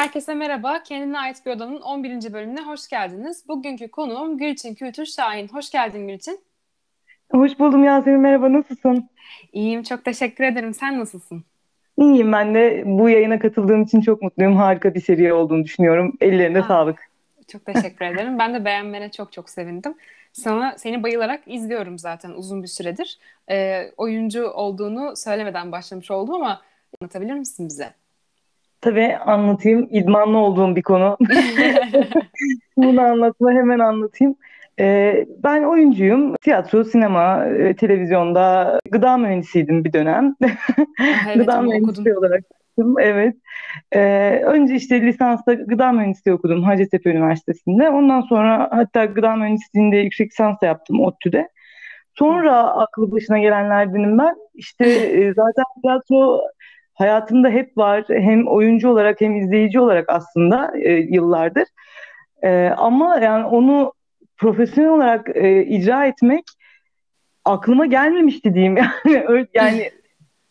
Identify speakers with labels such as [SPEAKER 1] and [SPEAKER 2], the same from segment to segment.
[SPEAKER 1] Herkese merhaba. Kendine ait bir odanın 11. bölümüne hoş geldiniz. Bugünkü konuğum Gülçin Kültür Şahin. Hoş geldin Gülçin.
[SPEAKER 2] Hoş buldum Yasemin. Merhaba, nasılsın?
[SPEAKER 1] İyiyim, çok teşekkür ederim. Sen nasılsın?
[SPEAKER 2] İyiyim ben de. Bu yayına katıldığım için çok mutluyum. Harika bir seri olduğunu düşünüyorum. Ellerine
[SPEAKER 1] Aa,
[SPEAKER 2] sağlık.
[SPEAKER 1] Çok teşekkür ederim. Ben de beğenmene çok çok sevindim. Sana seni bayılarak izliyorum zaten uzun bir süredir. Ee, oyuncu olduğunu söylemeden başlamış oldum ama anlatabilir misin bize?
[SPEAKER 2] Tabii anlatayım. İdmanlı olduğum bir konu. Bunu anlatma hemen anlatayım. Ee, ben oyuncuyum. Tiyatro, sinema, e, televizyonda gıda mühendisiydim bir dönem.
[SPEAKER 1] Ah, evet
[SPEAKER 2] Gıda
[SPEAKER 1] okudum.
[SPEAKER 2] mühendisliği olarak çıktım. Evet. Ee, önce işte lisansta gıda mühendisliği okudum Hacettepe Üniversitesi'nde. Ondan sonra hatta gıda mühendisliğinde yüksek lisans da yaptım ODTÜ'de. Sonra aklı başına gelenlerdenim ben. İşte e, zaten tiyatro hayatımda hep var. Hem oyuncu olarak hem izleyici olarak aslında e, yıllardır. E, ama yani onu profesyonel olarak e, icra etmek aklıma gelmemişti diyeyim. Yani yani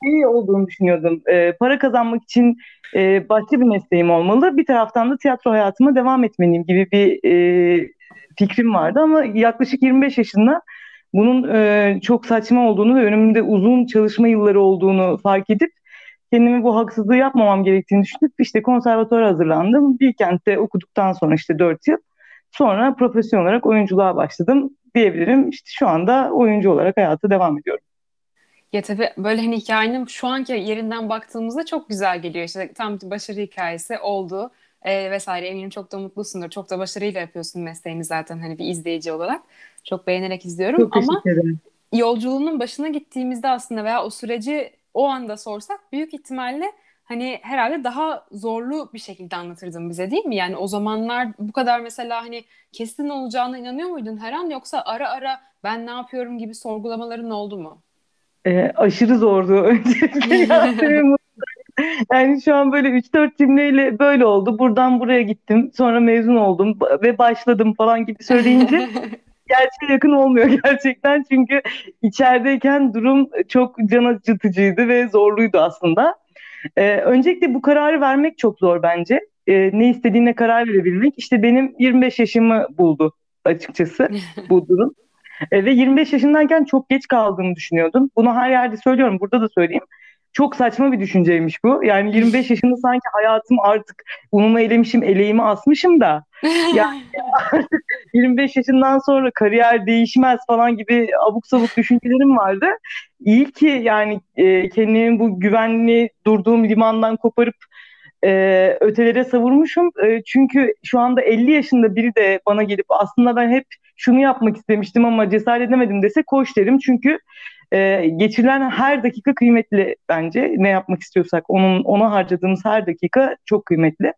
[SPEAKER 2] iyi olduğunu düşünüyordum. E, para kazanmak için e, başka bir mesleğim olmalı. Bir taraftan da tiyatro hayatıma devam etmeliyim gibi bir e, fikrim vardı ama yaklaşık 25 yaşında bunun e, çok saçma olduğunu ve önümde uzun çalışma yılları olduğunu fark edip kendime bu haksızlığı yapmamam gerektiğini düşünüp işte konservatuvara hazırlandım. Bilkent'te okuduktan sonra işte 4 yıl sonra profesyonel olarak oyunculuğa başladım diyebilirim. İşte şu anda oyuncu olarak hayata devam ediyorum.
[SPEAKER 1] Ya tabii böyle hani hikayenin şu anki yerinden baktığımızda çok güzel geliyor. İşte tam bir başarı hikayesi oldu e, vesaire. Eminim çok da mutlusundur. Çok da başarıyla yapıyorsun mesleğini zaten hani bir izleyici olarak. Çok beğenerek izliyorum
[SPEAKER 2] Çok
[SPEAKER 1] ama
[SPEAKER 2] ederim.
[SPEAKER 1] yolculuğunun başına gittiğimizde aslında veya o süreci o anda sorsak büyük ihtimalle hani herhalde daha zorlu bir şekilde anlatırdın bize değil mi? Yani o zamanlar bu kadar mesela hani kesin olacağına inanıyor muydun her an yoksa ara ara ben ne yapıyorum gibi sorgulamaların oldu mu?
[SPEAKER 2] E, aşırı zordu öncelikle. Yani şu an böyle 3-4 cümleyle böyle oldu. Buradan buraya gittim. Sonra mezun oldum ve başladım falan gibi söyleyince gerçeğe yakın olmuyor gerçekten. Çünkü içerideyken durum çok can acıtıcıydı ve zorluydu aslında. Ee, öncelikle bu kararı vermek çok zor bence. Ee, ne istediğine karar verebilmek. İşte benim 25 yaşımı buldu açıkçası bu durum. Ee, ve 25 yaşındayken çok geç kaldığımı düşünüyordum. Bunu her yerde söylüyorum, burada da söyleyeyim. Çok saçma bir düşünceymiş bu. Yani 25 yaşında sanki hayatım artık unumu elemişim, eleğimi asmışım da. Yani 25 yaşından sonra kariyer değişmez falan gibi abuk sabuk düşüncelerim vardı. İyi ki yani e, kendimi bu güvenli durduğum limandan koparıp e, ötelere savurmuşum. E, çünkü şu anda 50 yaşında biri de bana gelip aslında ben hep şunu yapmak istemiştim ama cesaret edemedim dese koş derim. Çünkü e, geçirilen her dakika kıymetli bence. Ne yapmak istiyorsak onun ona harcadığımız her dakika çok kıymetli.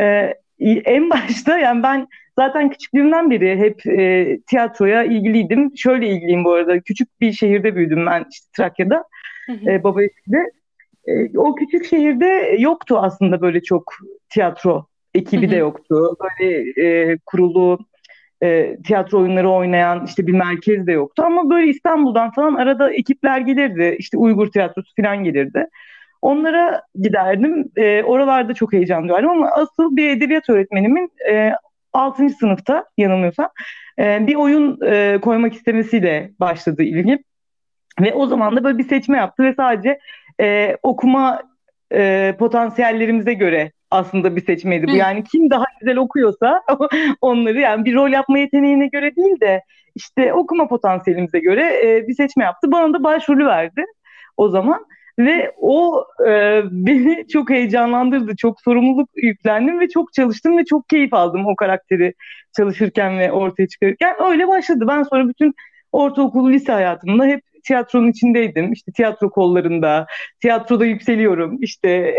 [SPEAKER 2] E, en başta yani ben zaten küçüklüğümden beri hep e, tiyatroya ilgiliydim. Şöyle ilgiliyim bu arada. Küçük bir şehirde büyüdüm ben işte Trakya'da,
[SPEAKER 1] Hı hı.
[SPEAKER 2] e, Babaeski'de. E, o küçük şehirde yoktu aslında böyle çok tiyatro
[SPEAKER 1] Hı
[SPEAKER 2] ekibi de
[SPEAKER 1] hı.
[SPEAKER 2] yoktu. Böyle e, kurulu e, tiyatro oyunları oynayan işte bir merkez de yoktu. Ama böyle İstanbul'dan falan arada ekipler gelirdi. İşte Uygur tiyatrosu falan gelirdi. Onlara giderdim. E, oralarda çok heyecan duyardım ama asıl bir edebiyat öğretmenimin e, 6. sınıfta yanılmıyorsam e, bir oyun e, koymak istemesiyle başladı ilgim. Ve o zaman da böyle bir seçme yaptı ve sadece e, okuma e, potansiyellerimize göre aslında bir seçmeydi bu. Yani kim daha güzel okuyorsa onları yani bir rol yapma yeteneğine göre değil de işte okuma potansiyelimize göre e, bir seçme yaptı. Bana da başrolü verdi o zaman. Ve o e, beni çok heyecanlandırdı. Çok sorumluluk yüklendim ve çok çalıştım ve çok keyif aldım o karakteri çalışırken ve ortaya çıkarırken. Öyle başladı. Ben sonra bütün ortaokul, lise hayatımda hep tiyatronun içindeydim. İşte tiyatro kollarında, tiyatroda yükseliyorum. İşte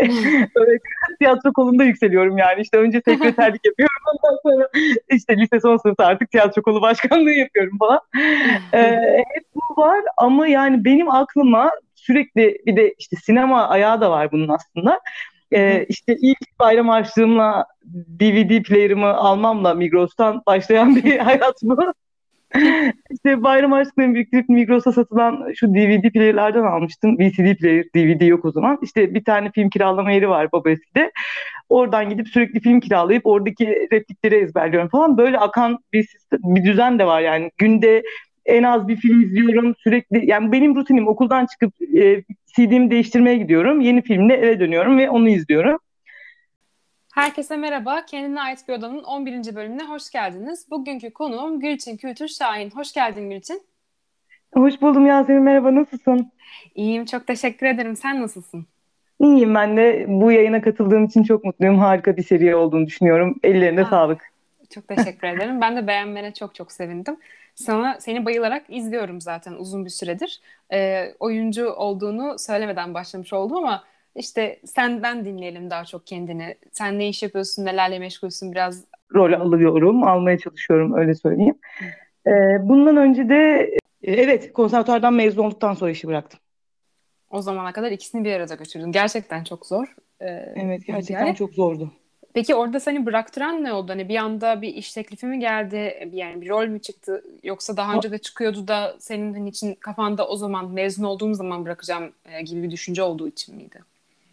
[SPEAKER 2] tiyatro kolunda yükseliyorum yani. İşte önce sekreterlik yapıyorum. Ondan sonra işte lise son sınıfta artık tiyatro kolu başkanlığı yapıyorum falan. Ee, hep bu var ama yani benim aklıma sürekli bir de işte sinema ayağı da var bunun aslında. Ee, işte ilk bayram harçlığımla DVD player'ımı almamla Migros'tan başlayan bir hayat bu. İşte bayram harçlığını biriktirip Migros'a satılan şu DVD player'lardan almıştım. VCD player, DVD yok o zaman. İşte bir tane film kiralama yeri var Babaeski'de. Oradan gidip sürekli film kiralayıp oradaki replikleri ezberliyorum falan. Böyle akan bir, bir düzen de var yani. Günde en az bir film izliyorum sürekli. Yani benim rutinim okuldan çıkıp e, CD'mi değiştirmeye gidiyorum. Yeni filmle eve dönüyorum ve onu izliyorum.
[SPEAKER 1] Herkese merhaba. Kendine ait bir odanın 11. bölümüne hoş geldiniz. Bugünkü konuğum Gülçin Kültür Şahin. Hoş geldin Gülçin.
[SPEAKER 2] Hoş buldum Yasemin. Merhaba, nasılsın?
[SPEAKER 1] İyiyim, çok teşekkür ederim. Sen nasılsın?
[SPEAKER 2] İyiyim ben de. Bu yayına katıldığım için çok mutluyum. Harika bir seri olduğunu düşünüyorum. Ellerine
[SPEAKER 1] Aa,
[SPEAKER 2] sağlık.
[SPEAKER 1] Çok teşekkür ederim. Ben de beğenmene çok çok sevindim. Sana seni bayılarak izliyorum zaten uzun bir süredir. Ee, oyuncu olduğunu söylemeden başlamış oldum ama işte senden dinleyelim daha çok kendini. Sen ne iş yapıyorsun, nelerle meşgulsün biraz.
[SPEAKER 2] Rol alıyorum, almaya çalışıyorum öyle söyleyeyim. Ee, bundan önce de e, evet konservatuardan mezun olduktan sonra işi bıraktım.
[SPEAKER 1] O zamana kadar ikisini bir arada götürdün. Gerçekten çok zor.
[SPEAKER 2] Ee, evet gerçekten yani, çok zordu.
[SPEAKER 1] Peki orada seni bıraktıran ne oldu? Hani bir anda bir iş teklifi mi geldi? Yani bir rol mü çıktı? Yoksa daha önce de çıkıyordu da senin hani için kafanda o zaman mezun olduğum zaman bırakacağım e, gibi bir düşünce olduğu için miydi?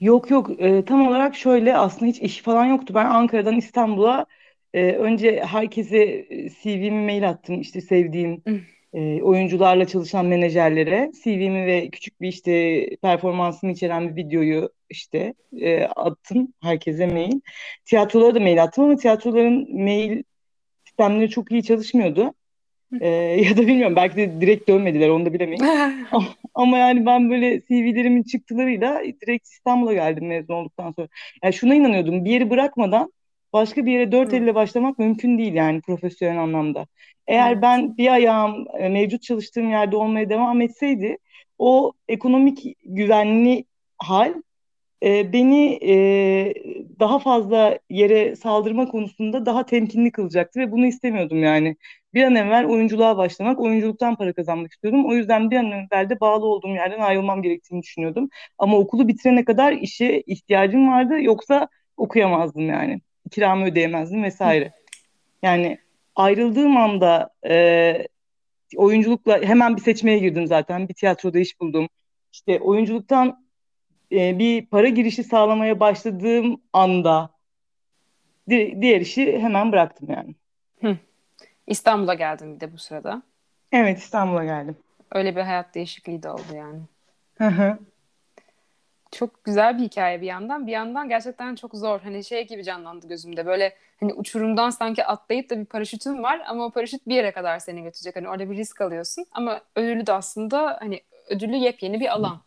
[SPEAKER 2] Yok yok e, tam olarak şöyle aslında hiç iş falan yoktu. Ben Ankara'dan İstanbul'a e, önce herkese e, CV'mi mail attım işte sevdiğim e, oyuncularla çalışan menajerlere CV'mi ve küçük bir işte performansımı içeren bir videoyu işte e, attım herkese mail. Tiyatrolara da mail attım ama tiyatroların mail sistemleri çok iyi çalışmıyordu. Ee, ya da bilmiyorum belki de direkt dönmediler onu da bilemeyiz. ama, ama yani ben böyle CV'lerimin çıktılarıyla direkt İstanbul'a geldim mezun olduktan sonra. Yani şuna inanıyordum bir yeri bırakmadan başka bir yere dört elle başlamak mümkün değil yani profesyonel anlamda. Eğer evet. ben bir ayağım e, mevcut çalıştığım yerde olmaya devam etseydi o ekonomik güvenli hal e, beni e, daha fazla yere saldırma konusunda daha temkinli kılacaktı ve bunu istemiyordum yani. Bir an evvel oyunculuğa başlamak, oyunculuktan para kazanmak istiyordum. O yüzden bir an evvel de bağlı olduğum yerden ayrılmam gerektiğini düşünüyordum. Ama okulu bitirene kadar işe ihtiyacım vardı yoksa okuyamazdım yani. Kiramı ödeyemezdim vesaire. Yani ayrıldığım anda e, oyunculukla hemen bir seçmeye girdim zaten. Bir tiyatroda iş buldum. İşte oyunculuktan e, bir para girişi sağlamaya başladığım anda di- diğer işi hemen bıraktım yani.
[SPEAKER 1] Hı. İstanbul'a geldim bir de bu sırada.
[SPEAKER 2] Evet İstanbul'a geldim.
[SPEAKER 1] Öyle bir hayat değişikliği de oldu yani.
[SPEAKER 2] Hı hı.
[SPEAKER 1] Çok güzel bir hikaye bir yandan. Bir yandan gerçekten çok zor. Hani şey gibi canlandı gözümde. Böyle hani uçurumdan sanki atlayıp da bir paraşütün var ama o paraşüt bir yere kadar seni götürecek. Hani orada bir risk alıyorsun. Ama ödülü de aslında hani ödülü yepyeni bir alan.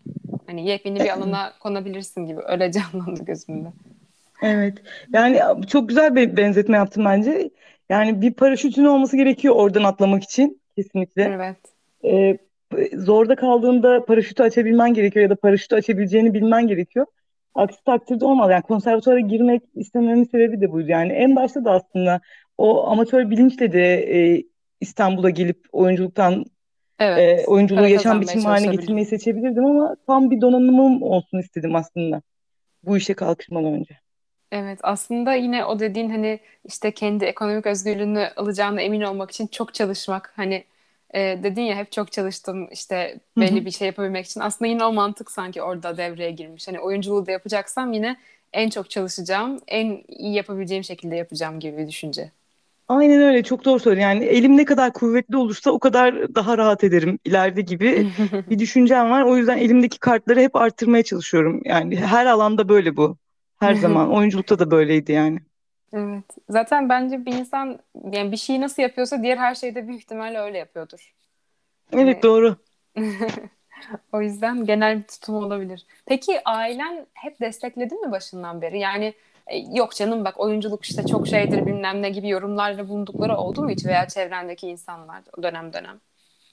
[SPEAKER 1] Hani yepyeni bir alana konabilirsin gibi. Öyle canlandı gözümde.
[SPEAKER 2] Evet. Yani çok güzel bir benzetme yaptım bence. Yani bir paraşütün olması gerekiyor oradan atlamak için kesinlikle.
[SPEAKER 1] Evet.
[SPEAKER 2] Ee, zorda kaldığında paraşütü açabilmen gerekiyor ya da paraşütü açabileceğini bilmen gerekiyor. Aksi takdirde olmaz. Yani konservatuara girmek istememin sebebi de buydu. Yani en başta da aslında o amatör bilinçle de e, İstanbul'a gelip oyunculuktan evet, e, oyunculuğu yaşam biçimi haline getirmeyi seçebilirdim ama tam bir donanımım olsun istedim aslında bu işe kalkışmadan önce.
[SPEAKER 1] Evet aslında yine o dediğin hani işte kendi ekonomik özgürlüğünü alacağına emin olmak için çok çalışmak hani e, dedin ya hep çok çalıştım işte belli bir şey yapabilmek için aslında yine o mantık sanki orada devreye girmiş. Hani oyunculuğu da yapacaksam yine en çok çalışacağım, en iyi yapabileceğim şekilde yapacağım gibi bir düşünce.
[SPEAKER 2] Aynen öyle çok doğru söylüyorsun. Yani elim ne kadar kuvvetli olursa o kadar daha rahat ederim ileride gibi bir düşüncem var. O yüzden elimdeki kartları hep arttırmaya çalışıyorum. Yani her alanda böyle bu. Her zaman. Oyunculukta da böyleydi yani.
[SPEAKER 1] Evet. Zaten bence bir insan yani bir şeyi nasıl yapıyorsa diğer her şeyde büyük ihtimalle öyle yapıyordur.
[SPEAKER 2] Evet yani... doğru.
[SPEAKER 1] o yüzden genel bir tutum olabilir. Peki ailen hep destekledi mi başından beri? Yani yok canım bak oyunculuk işte çok şeydir bilmem ne gibi yorumlarla bulundukları oldu mu hiç veya çevrendeki insanlar dönem dönem?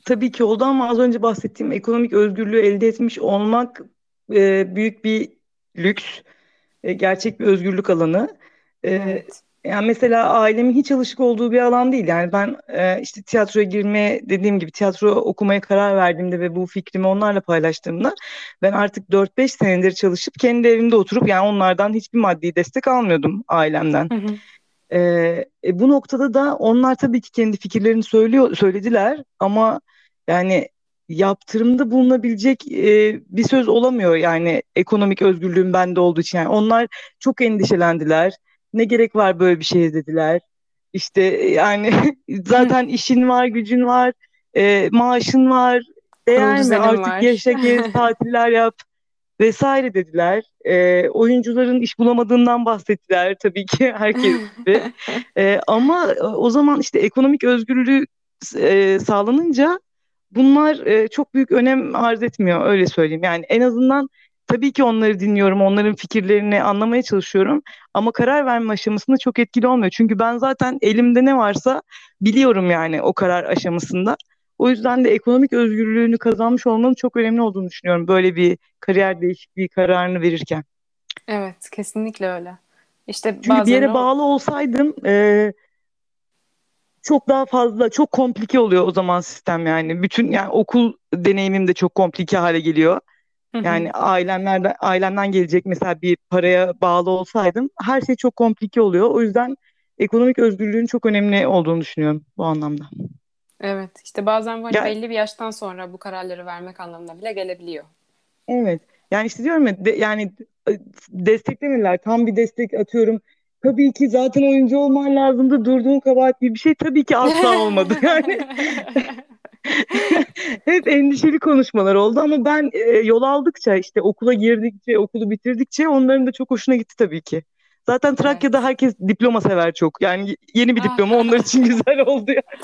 [SPEAKER 2] Tabii ki oldu ama az önce bahsettiğim ekonomik özgürlüğü elde etmiş olmak e, büyük bir lüks, e, gerçek bir özgürlük alanı. E, evet. Yani mesela ailemin hiç alışık olduğu bir alan değil. Yani ben e, işte tiyatroya girmeye dediğim gibi tiyatro okumaya karar verdiğimde ve bu fikrimi onlarla paylaştığımda ben artık 4-5 senedir çalışıp kendi evimde oturup yani onlardan hiçbir maddi destek almıyordum ailemden. Hı hı. E, e, bu noktada da onlar tabii ki kendi fikirlerini söylüyor söylediler ama yani yaptırımda bulunabilecek e, bir söz olamıyor yani ekonomik özgürlüğüm bende olduğu için. Yani onlar çok endişelendiler. Ne gerek var böyle bir şeye dediler. İşte yani zaten işin var, gücün var, e, maaşın var. Değer mi artık var. yaşa gez, tatiller yap vesaire dediler. E, oyuncuların iş bulamadığından bahsettiler tabii ki herkes gibi. e, ama o zaman işte ekonomik özgürlüğü e, sağlanınca bunlar e, çok büyük önem arz etmiyor öyle söyleyeyim. Yani en azından tabii ki onları dinliyorum, onların fikirlerini anlamaya çalışıyorum ama karar verme aşamasında çok etkili olmuyor. Çünkü ben zaten elimde ne varsa biliyorum yani o karar aşamasında. O yüzden de ekonomik özgürlüğünü kazanmış olmanın çok önemli olduğunu düşünüyorum böyle bir kariyer değişikliği kararını verirken.
[SPEAKER 1] Evet, kesinlikle öyle. İşte
[SPEAKER 2] Çünkü bir yere o... bağlı olsaydım e, çok daha fazla, çok komplike oluyor o zaman sistem yani. Bütün yani okul deneyimim de çok komplike hale geliyor. Yani ailemlerden ailemden gelecek mesela bir paraya bağlı olsaydım her şey çok komplike oluyor. O yüzden ekonomik özgürlüğün çok önemli olduğunu düşünüyorum bu anlamda.
[SPEAKER 1] Evet, işte bazen böyle ya, belli bir yaştan sonra bu kararları vermek anlamına bile gelebiliyor.
[SPEAKER 2] Evet. Yani işte diyorum ya de, yani desteklemediler. Tam bir destek atıyorum. Tabii ki zaten oyuncu olman lazımdı. Durduğun kabahat bir şey tabii ki asla olmadı. Yani hep endişeli konuşmalar oldu ama ben e, yol aldıkça işte okula girdikçe, okulu bitirdikçe onların da çok hoşuna gitti tabii ki. Zaten Trakya'da herkes diploma sever çok. Yani yeni bir diploma onlar için güzel oldu yani.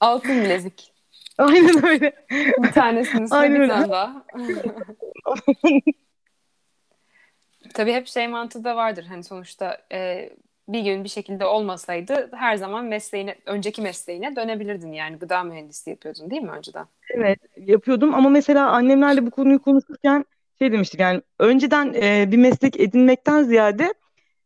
[SPEAKER 1] Altın bilezik.
[SPEAKER 2] Aynen öyle.
[SPEAKER 1] Bir tanesini üstüne Aynen bir tane daha. Tabii hep şey mantığı da vardır. Hani sonuçta e, bir gün bir şekilde olmasaydı her zaman mesleğine, önceki mesleğine dönebilirdin yani. Gıda mühendisliği yapıyordun değil mi önceden?
[SPEAKER 2] Evet yapıyordum ama mesela annemlerle bu konuyu konuşurken şey demiştik yani önceden e, bir meslek edinmekten ziyade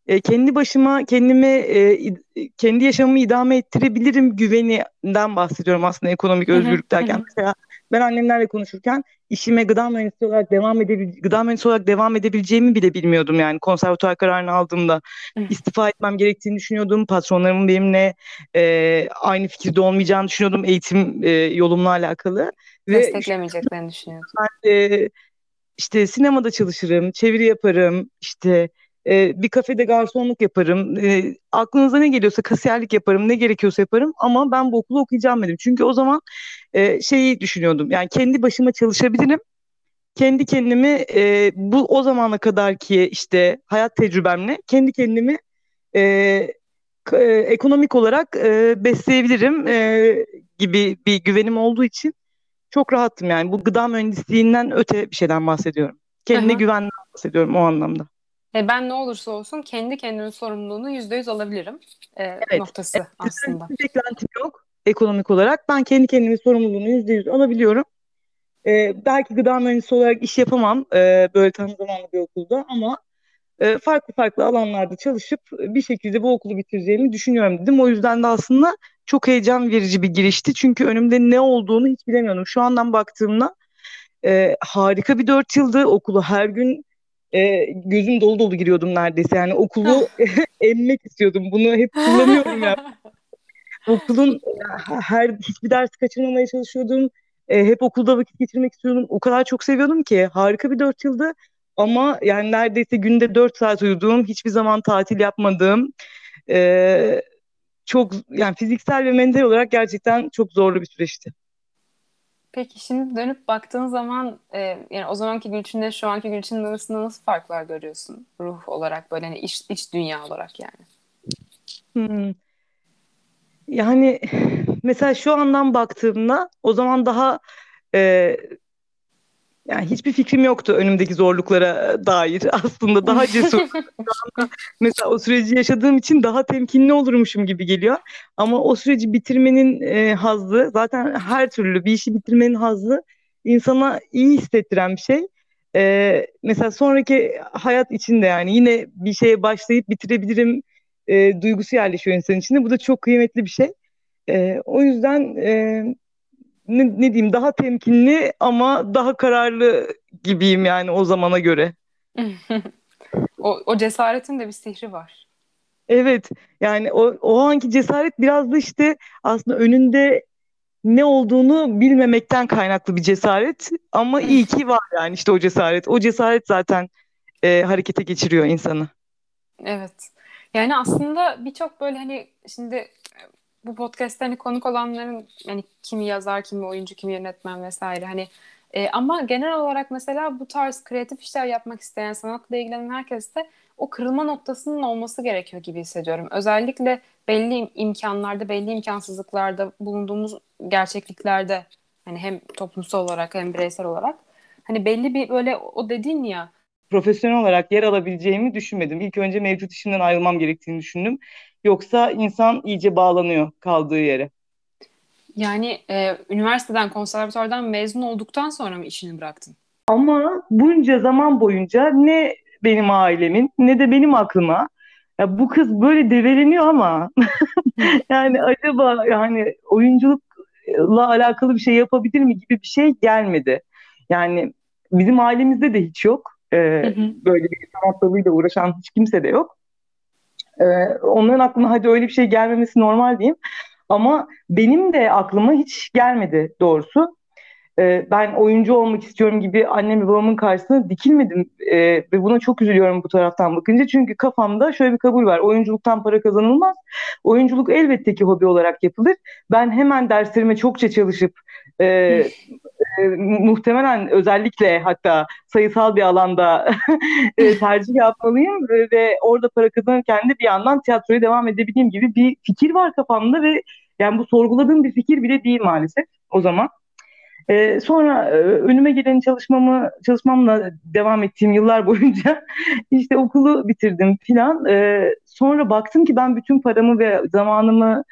[SPEAKER 2] e, kendi başıma kendimi e, kendi yaşamımı idame ettirebilirim güveninden bahsediyorum aslında ekonomik özgürlük derken. Mesela ben annemlerle konuşurken işime gıda mühendisi olarak devam edebil gıda mühendisi olarak devam edebileceğimi bile bilmiyordum yani konservatuar kararını aldığımda istifa etmem gerektiğini düşünüyordum. Patronlarımın benimle e, aynı fikirde olmayacağını düşünüyordum eğitim e, yolumla alakalı.
[SPEAKER 1] Desteklemeyeceklerini düşünüyordum.
[SPEAKER 2] Ben, e, işte sinemada çalışırım, çeviri yaparım, işte e, bir kafede garsonluk yaparım. E, aklınıza ne geliyorsa kasiyerlik yaparım. Ne gerekiyorsa yaparım. Ama ben bu okulu okuyacağım dedim. Çünkü o zaman e, şeyi düşünüyordum. Yani kendi başıma çalışabilirim. Kendi kendimi e, bu o zamana kadar ki işte hayat tecrübemle kendi kendimi e, e, ekonomik olarak e, besleyebilirim e, gibi bir güvenim olduğu için çok rahattım yani. Bu gıda mühendisliğinden öte bir şeyden bahsediyorum. Kendine güvenden bahsediyorum o anlamda.
[SPEAKER 1] E, ben ne olursa olsun kendi kendimin sorumluluğunu yüzde yüz alabilirim e, evet. noktası evet. aslında.
[SPEAKER 2] Bir beklentim yok ekonomik olarak. Ben kendi kendimin sorumluluğunu yüzde yüz alabiliyorum. E, belki gıda mühendisi olarak iş yapamam e, böyle tam zamanlı bir okulda ama e, farklı farklı alanlarda çalışıp bir şekilde bu okulu bitireceğimi düşünüyorum dedim. O yüzden de aslında çok heyecan verici bir girişti. Çünkü önümde ne olduğunu hiç bilemiyordum. Şu andan baktığımda e, harika bir dört yıldı. Okulu her gün e, gözüm dolu dolu giriyordum neredeyse. Yani okulu emmek istiyordum. Bunu hep kullanıyorum ya. Okulun her hiçbir ders kaçırmamaya çalışıyordum. E, hep okulda vakit geçirmek istiyordum. O kadar çok seviyordum ki harika bir dört yıldı. Ama yani neredeyse günde dört saat uyuduğum, hiçbir zaman tatil yapmadığım, e, çok yani fiziksel ve mental olarak gerçekten çok zorlu bir süreçti.
[SPEAKER 1] Peki şimdi dönüp baktığın zaman e, yani o zamanki Gülçin'le şu anki Gülçin'in arasında nasıl farklar görüyorsun ruh olarak böyle hani iç, iç dünya olarak yani?
[SPEAKER 2] Hmm. Yani mesela şu andan baktığımda o zaman daha e, yani hiçbir fikrim yoktu önümdeki zorluklara dair. Aslında daha cesur. Mesela o süreci yaşadığım için daha temkinli olurmuşum gibi geliyor. Ama o süreci bitirmenin e, hazzı zaten her türlü bir işi bitirmenin hazzı insana iyi hissettiren bir şey. E, mesela sonraki hayat içinde yani yine bir şeye başlayıp bitirebilirim e, duygusu yerleşiyor insan içinde. Bu da çok kıymetli bir şey. E, o yüzden e, ne, ne diyeyim daha temkinli ama daha kararlı gibiyim yani o zamana göre.
[SPEAKER 1] o, o cesaretin de bir sihri var.
[SPEAKER 2] Evet yani o, o anki cesaret biraz da işte aslında önünde ne olduğunu bilmemekten kaynaklı bir cesaret ama iyi ki var yani işte o cesaret. O cesaret zaten e, harekete geçiriyor insanı.
[SPEAKER 1] Evet. Yani aslında birçok böyle hani şimdi bu podcast'te hani konuk olanların yani kimi yazar, kimi oyuncu, kimi yönetmen vesaire hani e, ama genel olarak mesela bu tarz kreatif işler yapmak isteyen, sanatla ilgilenen herkes de o kırılma noktasının olması gerekiyor gibi hissediyorum. Özellikle belli imkanlarda, belli imkansızlıklarda bulunduğumuz gerçekliklerde hani hem toplumsal olarak hem bireysel olarak hani belli bir böyle o dediğin ya
[SPEAKER 2] profesyonel olarak yer alabileceğimi düşünmedim. İlk önce mevcut işimden ayrılmam gerektiğini düşündüm. Yoksa insan iyice bağlanıyor kaldığı yere.
[SPEAKER 1] Yani e, üniversiteden, konservatuardan mezun olduktan sonra mı işini bıraktın?
[SPEAKER 2] Ama bunca zaman boyunca ne benim ailemin ne de benim aklıma ya bu kız böyle develeniyor ama yani acaba yani oyunculukla alakalı bir şey yapabilir mi gibi bir şey gelmedi. Yani bizim ailemizde de hiç yok. Ee, böyle bir sanat dalıyla uğraşan hiç kimse de yok. Ee, onların aklına hadi öyle bir şey gelmemesi normal diyeyim. Ama benim de aklıma hiç gelmedi doğrusu. Ee, ben oyuncu olmak istiyorum gibi annem ve babamın karşısına dikilmedim. Ee, ve buna çok üzülüyorum bu taraftan bakınca. Çünkü kafamda şöyle bir kabul var. Oyunculuktan para kazanılmaz. Oyunculuk elbette ki hobi olarak yapılır. Ben hemen derslerime çokça çalışıp e, e, muhtemelen özellikle hatta sayısal bir alanda e, tercih yapmalıyım ve, ve orada para kazanırken de bir yandan tiyatroya devam edebileyim gibi bir fikir var kafamda ve yani bu sorguladığım bir fikir bile değil maalesef o zaman. E, sonra e, önüme gelen çalışmamı çalışmamla devam ettiğim yıllar boyunca işte okulu bitirdim filan. E, sonra baktım ki ben bütün paramı ve zamanımı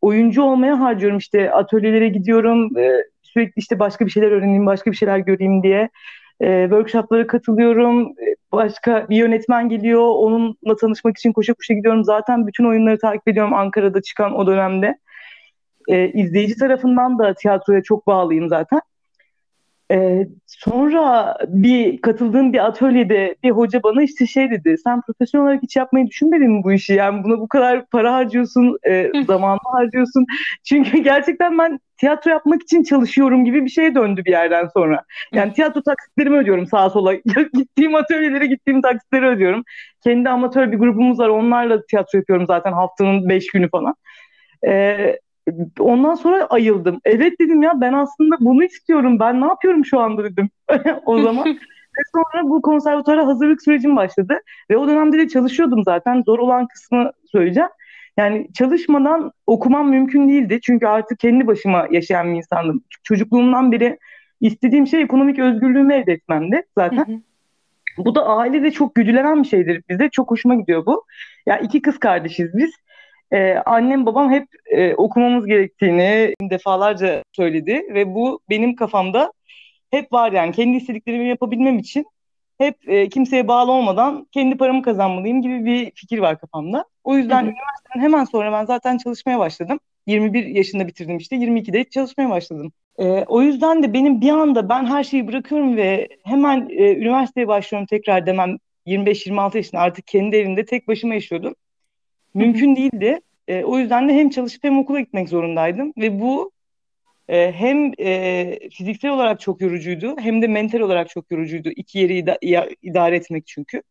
[SPEAKER 2] oyuncu olmaya harcıyorum. İşte atölyelere gidiyorum. E, sürekli işte başka bir şeyler öğreneyim, başka bir şeyler göreyim diye. E, workshoplara katılıyorum. E, başka bir yönetmen geliyor. Onunla tanışmak için koşa koşa gidiyorum. Zaten bütün oyunları takip ediyorum Ankara'da çıkan o dönemde e, izleyici tarafından da tiyatroya çok bağlıyım zaten. E, sonra bir katıldığım bir atölyede bir hoca bana işte şey dedi. Sen profesyonel olarak hiç yapmayı düşünmedin mi bu işi? Yani buna bu kadar para harcıyorsun, e, zamanını harcıyorsun. Çünkü gerçekten ben tiyatro yapmak için çalışıyorum gibi bir şeye döndü bir yerden sonra. Yani tiyatro taksitlerimi ödüyorum sağa sola. gittiğim atölyelere gittiğim taksitleri ödüyorum. Kendi amatör bir grubumuz var. Onlarla tiyatro yapıyorum zaten haftanın beş günü falan. Ee, Ondan sonra ayıldım. Evet dedim ya ben aslında bunu istiyorum. Ben ne yapıyorum şu anda dedim o zaman. Ve sonra bu konservatuara hazırlık sürecim başladı. Ve o dönemde de çalışıyordum zaten. Zor olan kısmı söyleyeceğim. Yani çalışmadan okumam mümkün değildi. Çünkü artık kendi başıma yaşayan bir insandım. Çocukluğumdan beri istediğim şey ekonomik özgürlüğümü elde etmemdi zaten. Bu da ailede çok güdülenen bir şeydir bize. Çok hoşuma gidiyor bu. Ya yani iki kız kardeşiz biz e, annem babam hep e, okumamız gerektiğini defalarca söyledi ve bu benim kafamda hep var yani kendi istediklerimi yapabilmem için hep e, kimseye bağlı olmadan kendi paramı kazanmalıyım gibi bir fikir var kafamda. O yüzden üniversiteden hemen sonra ben zaten çalışmaya başladım. 21 yaşında bitirdim işte 22'de çalışmaya başladım. E, o yüzden de benim bir anda ben her şeyi bırakıyorum ve hemen e, üniversiteye başlıyorum tekrar demem 25-26 yaşında artık kendi evimde tek başıma yaşıyordum mümkün değildi. E, o yüzden de hem çalışıp hem okula gitmek zorundaydım ve bu e, hem e, fiziksel olarak çok yorucuydu hem de mental olarak çok yorucuydu. İki yeri ida- idare etmek çünkü.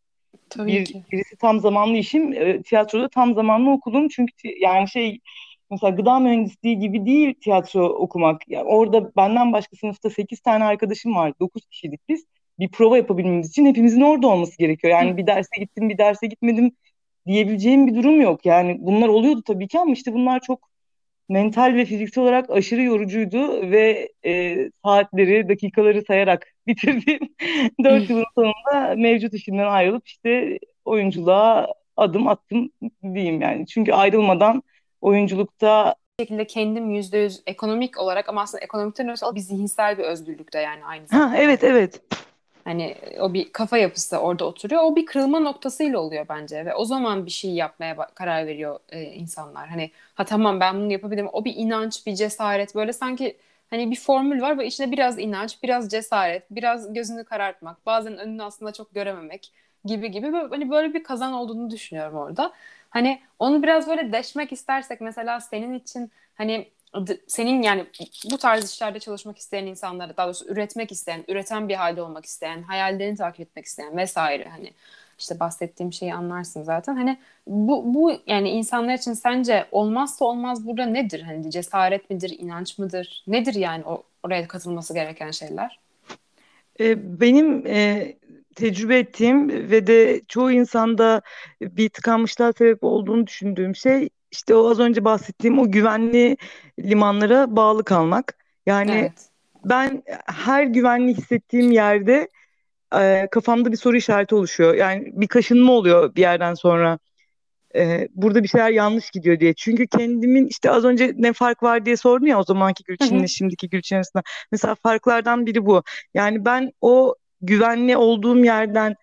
[SPEAKER 1] Tabii
[SPEAKER 2] Bir,
[SPEAKER 1] ki.
[SPEAKER 2] Birisi tam zamanlı işim, e, tiyatroda tam zamanlı okulum çünkü yani şey mesela gıda mühendisliği gibi değil tiyatro okumak. Yani orada benden başka sınıfta 8 tane arkadaşım vardı. 9 kişiydik biz. Bir prova yapabilmemiz için hepimizin orada olması gerekiyor. Yani bir derse gittim, bir derse gitmedim diyebileceğim bir durum yok. Yani bunlar oluyordu tabii ki ama işte bunlar çok mental ve fiziksel olarak aşırı yorucuydu ve e, saatleri, dakikaları sayarak bitirdiğim dört yılın sonunda mevcut işimden ayrılıp işte oyunculuğa adım attım diyeyim yani. Çünkü ayrılmadan oyunculukta
[SPEAKER 1] şekilde kendim yüzde yüz ekonomik olarak ama aslında ekonomikten öte bir zihinsel bir özgürlükte yani aynı zamanda.
[SPEAKER 2] Ha, evet evet.
[SPEAKER 1] Hani o bir kafa yapısı orada oturuyor. O bir kırılma noktasıyla oluyor bence ve o zaman bir şey yapmaya karar veriyor e, insanlar. Hani ha tamam ben bunu yapabilirim. O bir inanç, bir cesaret böyle sanki hani bir formül var ve içinde biraz inanç, biraz cesaret, biraz gözünü karartmak, bazen önünü aslında çok görememek gibi gibi böyle, hani böyle bir kazan olduğunu düşünüyorum orada. Hani onu biraz böyle deşmek istersek mesela senin için hani senin yani bu tarz işlerde çalışmak isteyen insanlara daha doğrusu üretmek isteyen, üreten bir halde olmak isteyen, hayallerini takip etmek isteyen vesaire hani işte bahsettiğim şeyi anlarsın zaten. Hani bu, bu yani insanlar için sence olmazsa olmaz burada nedir? Hani cesaret midir, inanç mıdır? Nedir yani o, oraya katılması gereken şeyler?
[SPEAKER 2] Ee, benim e, tecrübe ettiğim ve de çoğu insanda bir tıkanmışlığa sebep olduğunu düşündüğüm şey işte o az önce bahsettiğim o güvenli limanlara bağlı kalmak. Yani evet. ben her güvenli hissettiğim yerde e, kafamda bir soru işareti oluşuyor. Yani bir kaşınma oluyor bir yerden sonra. E, burada bir şeyler yanlış gidiyor diye. Çünkü kendimin işte az önce ne fark var diye sordun ya o zamanki Gülçin'le şimdiki Gülçin arasında. Mesela farklardan biri bu. Yani ben o güvenli olduğum yerden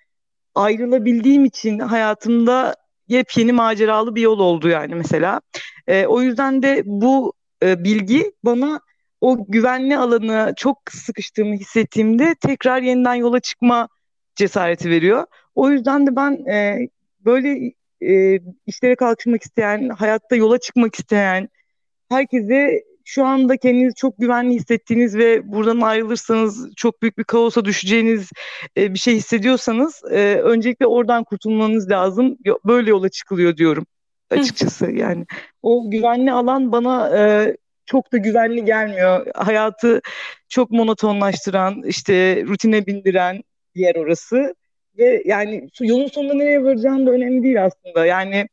[SPEAKER 2] ayrılabildiğim için hayatımda yepyeni maceralı bir yol oldu yani mesela. E, o yüzden de bu e, bilgi bana o güvenli alanı çok sıkıştığımı hissettiğimde tekrar yeniden yola çıkma cesareti veriyor. O yüzden de ben e, böyle e, işlere kalkışmak isteyen, hayatta yola çıkmak isteyen herkese şu anda kendinizi çok güvenli hissettiğiniz ve buradan ayrılırsanız çok büyük bir kaosa düşeceğiniz e, bir şey hissediyorsanız e, öncelikle oradan kurtulmanız lazım. Böyle yola çıkılıyor diyorum açıkçası yani. O güvenli alan bana e, çok da güvenli gelmiyor. Hayatı çok monotonlaştıran, işte rutine bindiren yer orası. Ve yani yolun sonunda nereye varacağın da önemli değil aslında. Yani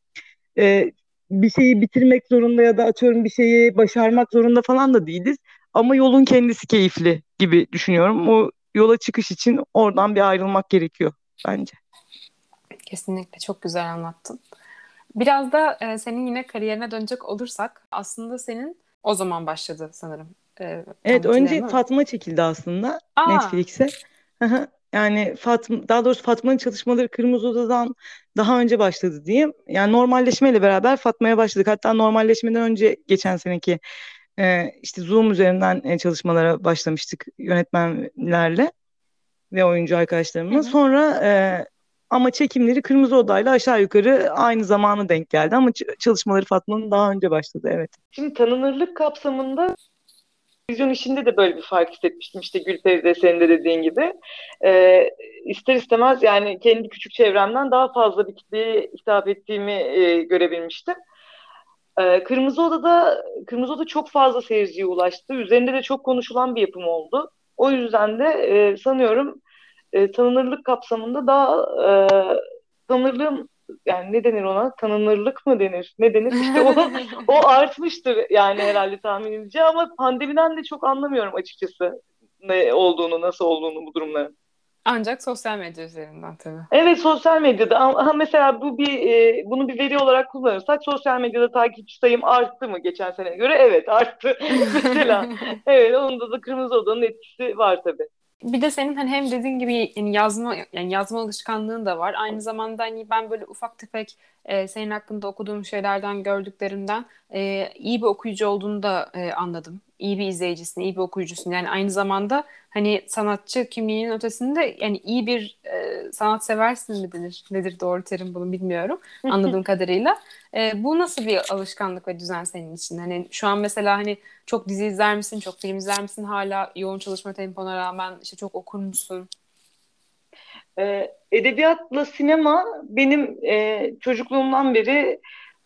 [SPEAKER 2] e, bir şeyi bitirmek zorunda ya da atıyorum bir şeyi başarmak zorunda falan da değiliz. Ama yolun kendisi keyifli gibi düşünüyorum. O yola çıkış için oradan bir ayrılmak gerekiyor bence.
[SPEAKER 1] Kesinlikle çok güzel anlattın. Biraz da e, senin yine kariyerine dönecek olursak aslında senin o zaman başladı sanırım.
[SPEAKER 2] E, evet önce Fatma çekildi aslında Aa. Netflix'e. Yani Fatma, daha doğrusu Fatma'nın çalışmaları Kırmızı Oda'dan daha önce başladı diyeyim. Yani normalleşmeyle beraber Fatma'ya başladık. Hatta normalleşmeden önce geçen seneki e, işte Zoom üzerinden e, çalışmalara başlamıştık yönetmenlerle ve oyuncu arkadaşlarımla. Hı hı. Sonra e, ama çekimleri Kırmızı Oda'yla aşağı yukarı aynı zamanı denk geldi ama çalışmaları Fatma'nın daha önce başladı evet. Şimdi tanınırlık kapsamında Vizyon işinde de böyle bir fark hissetmiştim işte Gülperi de senin de dediğin gibi. Ee, ister istemez yani kendi küçük çevremden daha fazla bir kitleye hitap ettiğimi e, görebilmiştim. Ee, Kırmızı Oda'da Kırmızı Oda çok fazla seyirciye ulaştı. Üzerinde de çok konuşulan bir yapım oldu. O yüzden de e, sanıyorum e, tanınırlık kapsamında daha e, tanınırlığım yani ne denir ona tanınırlık mı denir ne denir işte o, o artmıştır yani herhalde tahminimce ama pandemiden de çok anlamıyorum açıkçası ne olduğunu nasıl olduğunu bu durumların.
[SPEAKER 1] Ancak sosyal medya üzerinden tabii.
[SPEAKER 2] Evet sosyal medyada ama mesela bu bir e, bunu bir veri olarak kullanırsak sosyal medyada takipçi sayım arttı mı geçen sene göre? Evet arttı mesela. evet onda da Kırmızı Oda'nın etkisi var tabii
[SPEAKER 1] bir de senin hani hem dediğin gibi yani yazma yani yazma alışkanlığın da var. Aynı zamanda hani ben böyle ufak tefek e, senin hakkında okuduğum şeylerden gördüklerimden e, iyi bir okuyucu olduğunu da e, anladım. İyi bir izleyicisin, iyi bir okuyucusun. Yani aynı zamanda hani sanatçı kimliğinin ötesinde yani iyi bir e, sanat seversin mi denir? Nedir doğru terim bunu bilmiyorum anladığım kadarıyla. E, bu nasıl bir alışkanlık ve düzen senin için? Hani şu an mesela hani çok dizi izler misin, çok film izler misin? Hala yoğun çalışma tempona rağmen işte çok okur musun?
[SPEAKER 2] E, edebiyatla sinema benim e, çocukluğumdan beri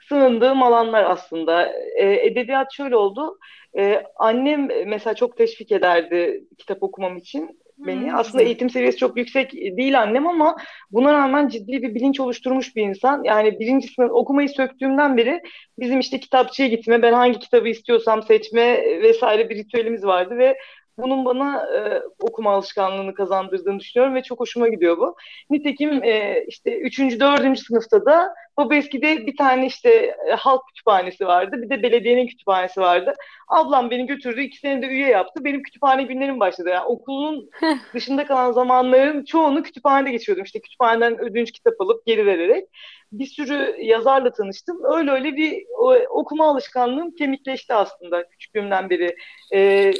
[SPEAKER 2] sığındığım alanlar aslında. E, edebiyat şöyle oldu. E, annem mesela çok teşvik ederdi kitap okumam için beni. Hmm. Aslında eğitim seviyesi çok yüksek değil annem ama buna rağmen ciddi bir bilinç oluşturmuş bir insan. Yani birinci sınıf okumayı söktüğümden beri bizim işte kitapçıya gitme, ben hangi kitabı istiyorsam seçme vesaire bir ritüelimiz vardı ve bunun bana e, okuma alışkanlığını kazandırdığını düşünüyorum ve çok hoşuma gidiyor bu. Nitekim e, işte 3. 4. sınıfta da Bobeski'de bir tane işte e, halk kütüphanesi vardı. Bir de belediyenin kütüphanesi vardı. Ablam beni götürdü. iki sene de üye yaptı. Benim kütüphane günlerim başladı. Yani okulun dışında kalan zamanların çoğunu kütüphanede geçiyordum. İşte kütüphaneden ödünç kitap alıp geri vererek. Bir sürü yazarla tanıştım. Öyle öyle bir o, okuma alışkanlığım kemikleşti aslında küçüklüğümden beri. Ee,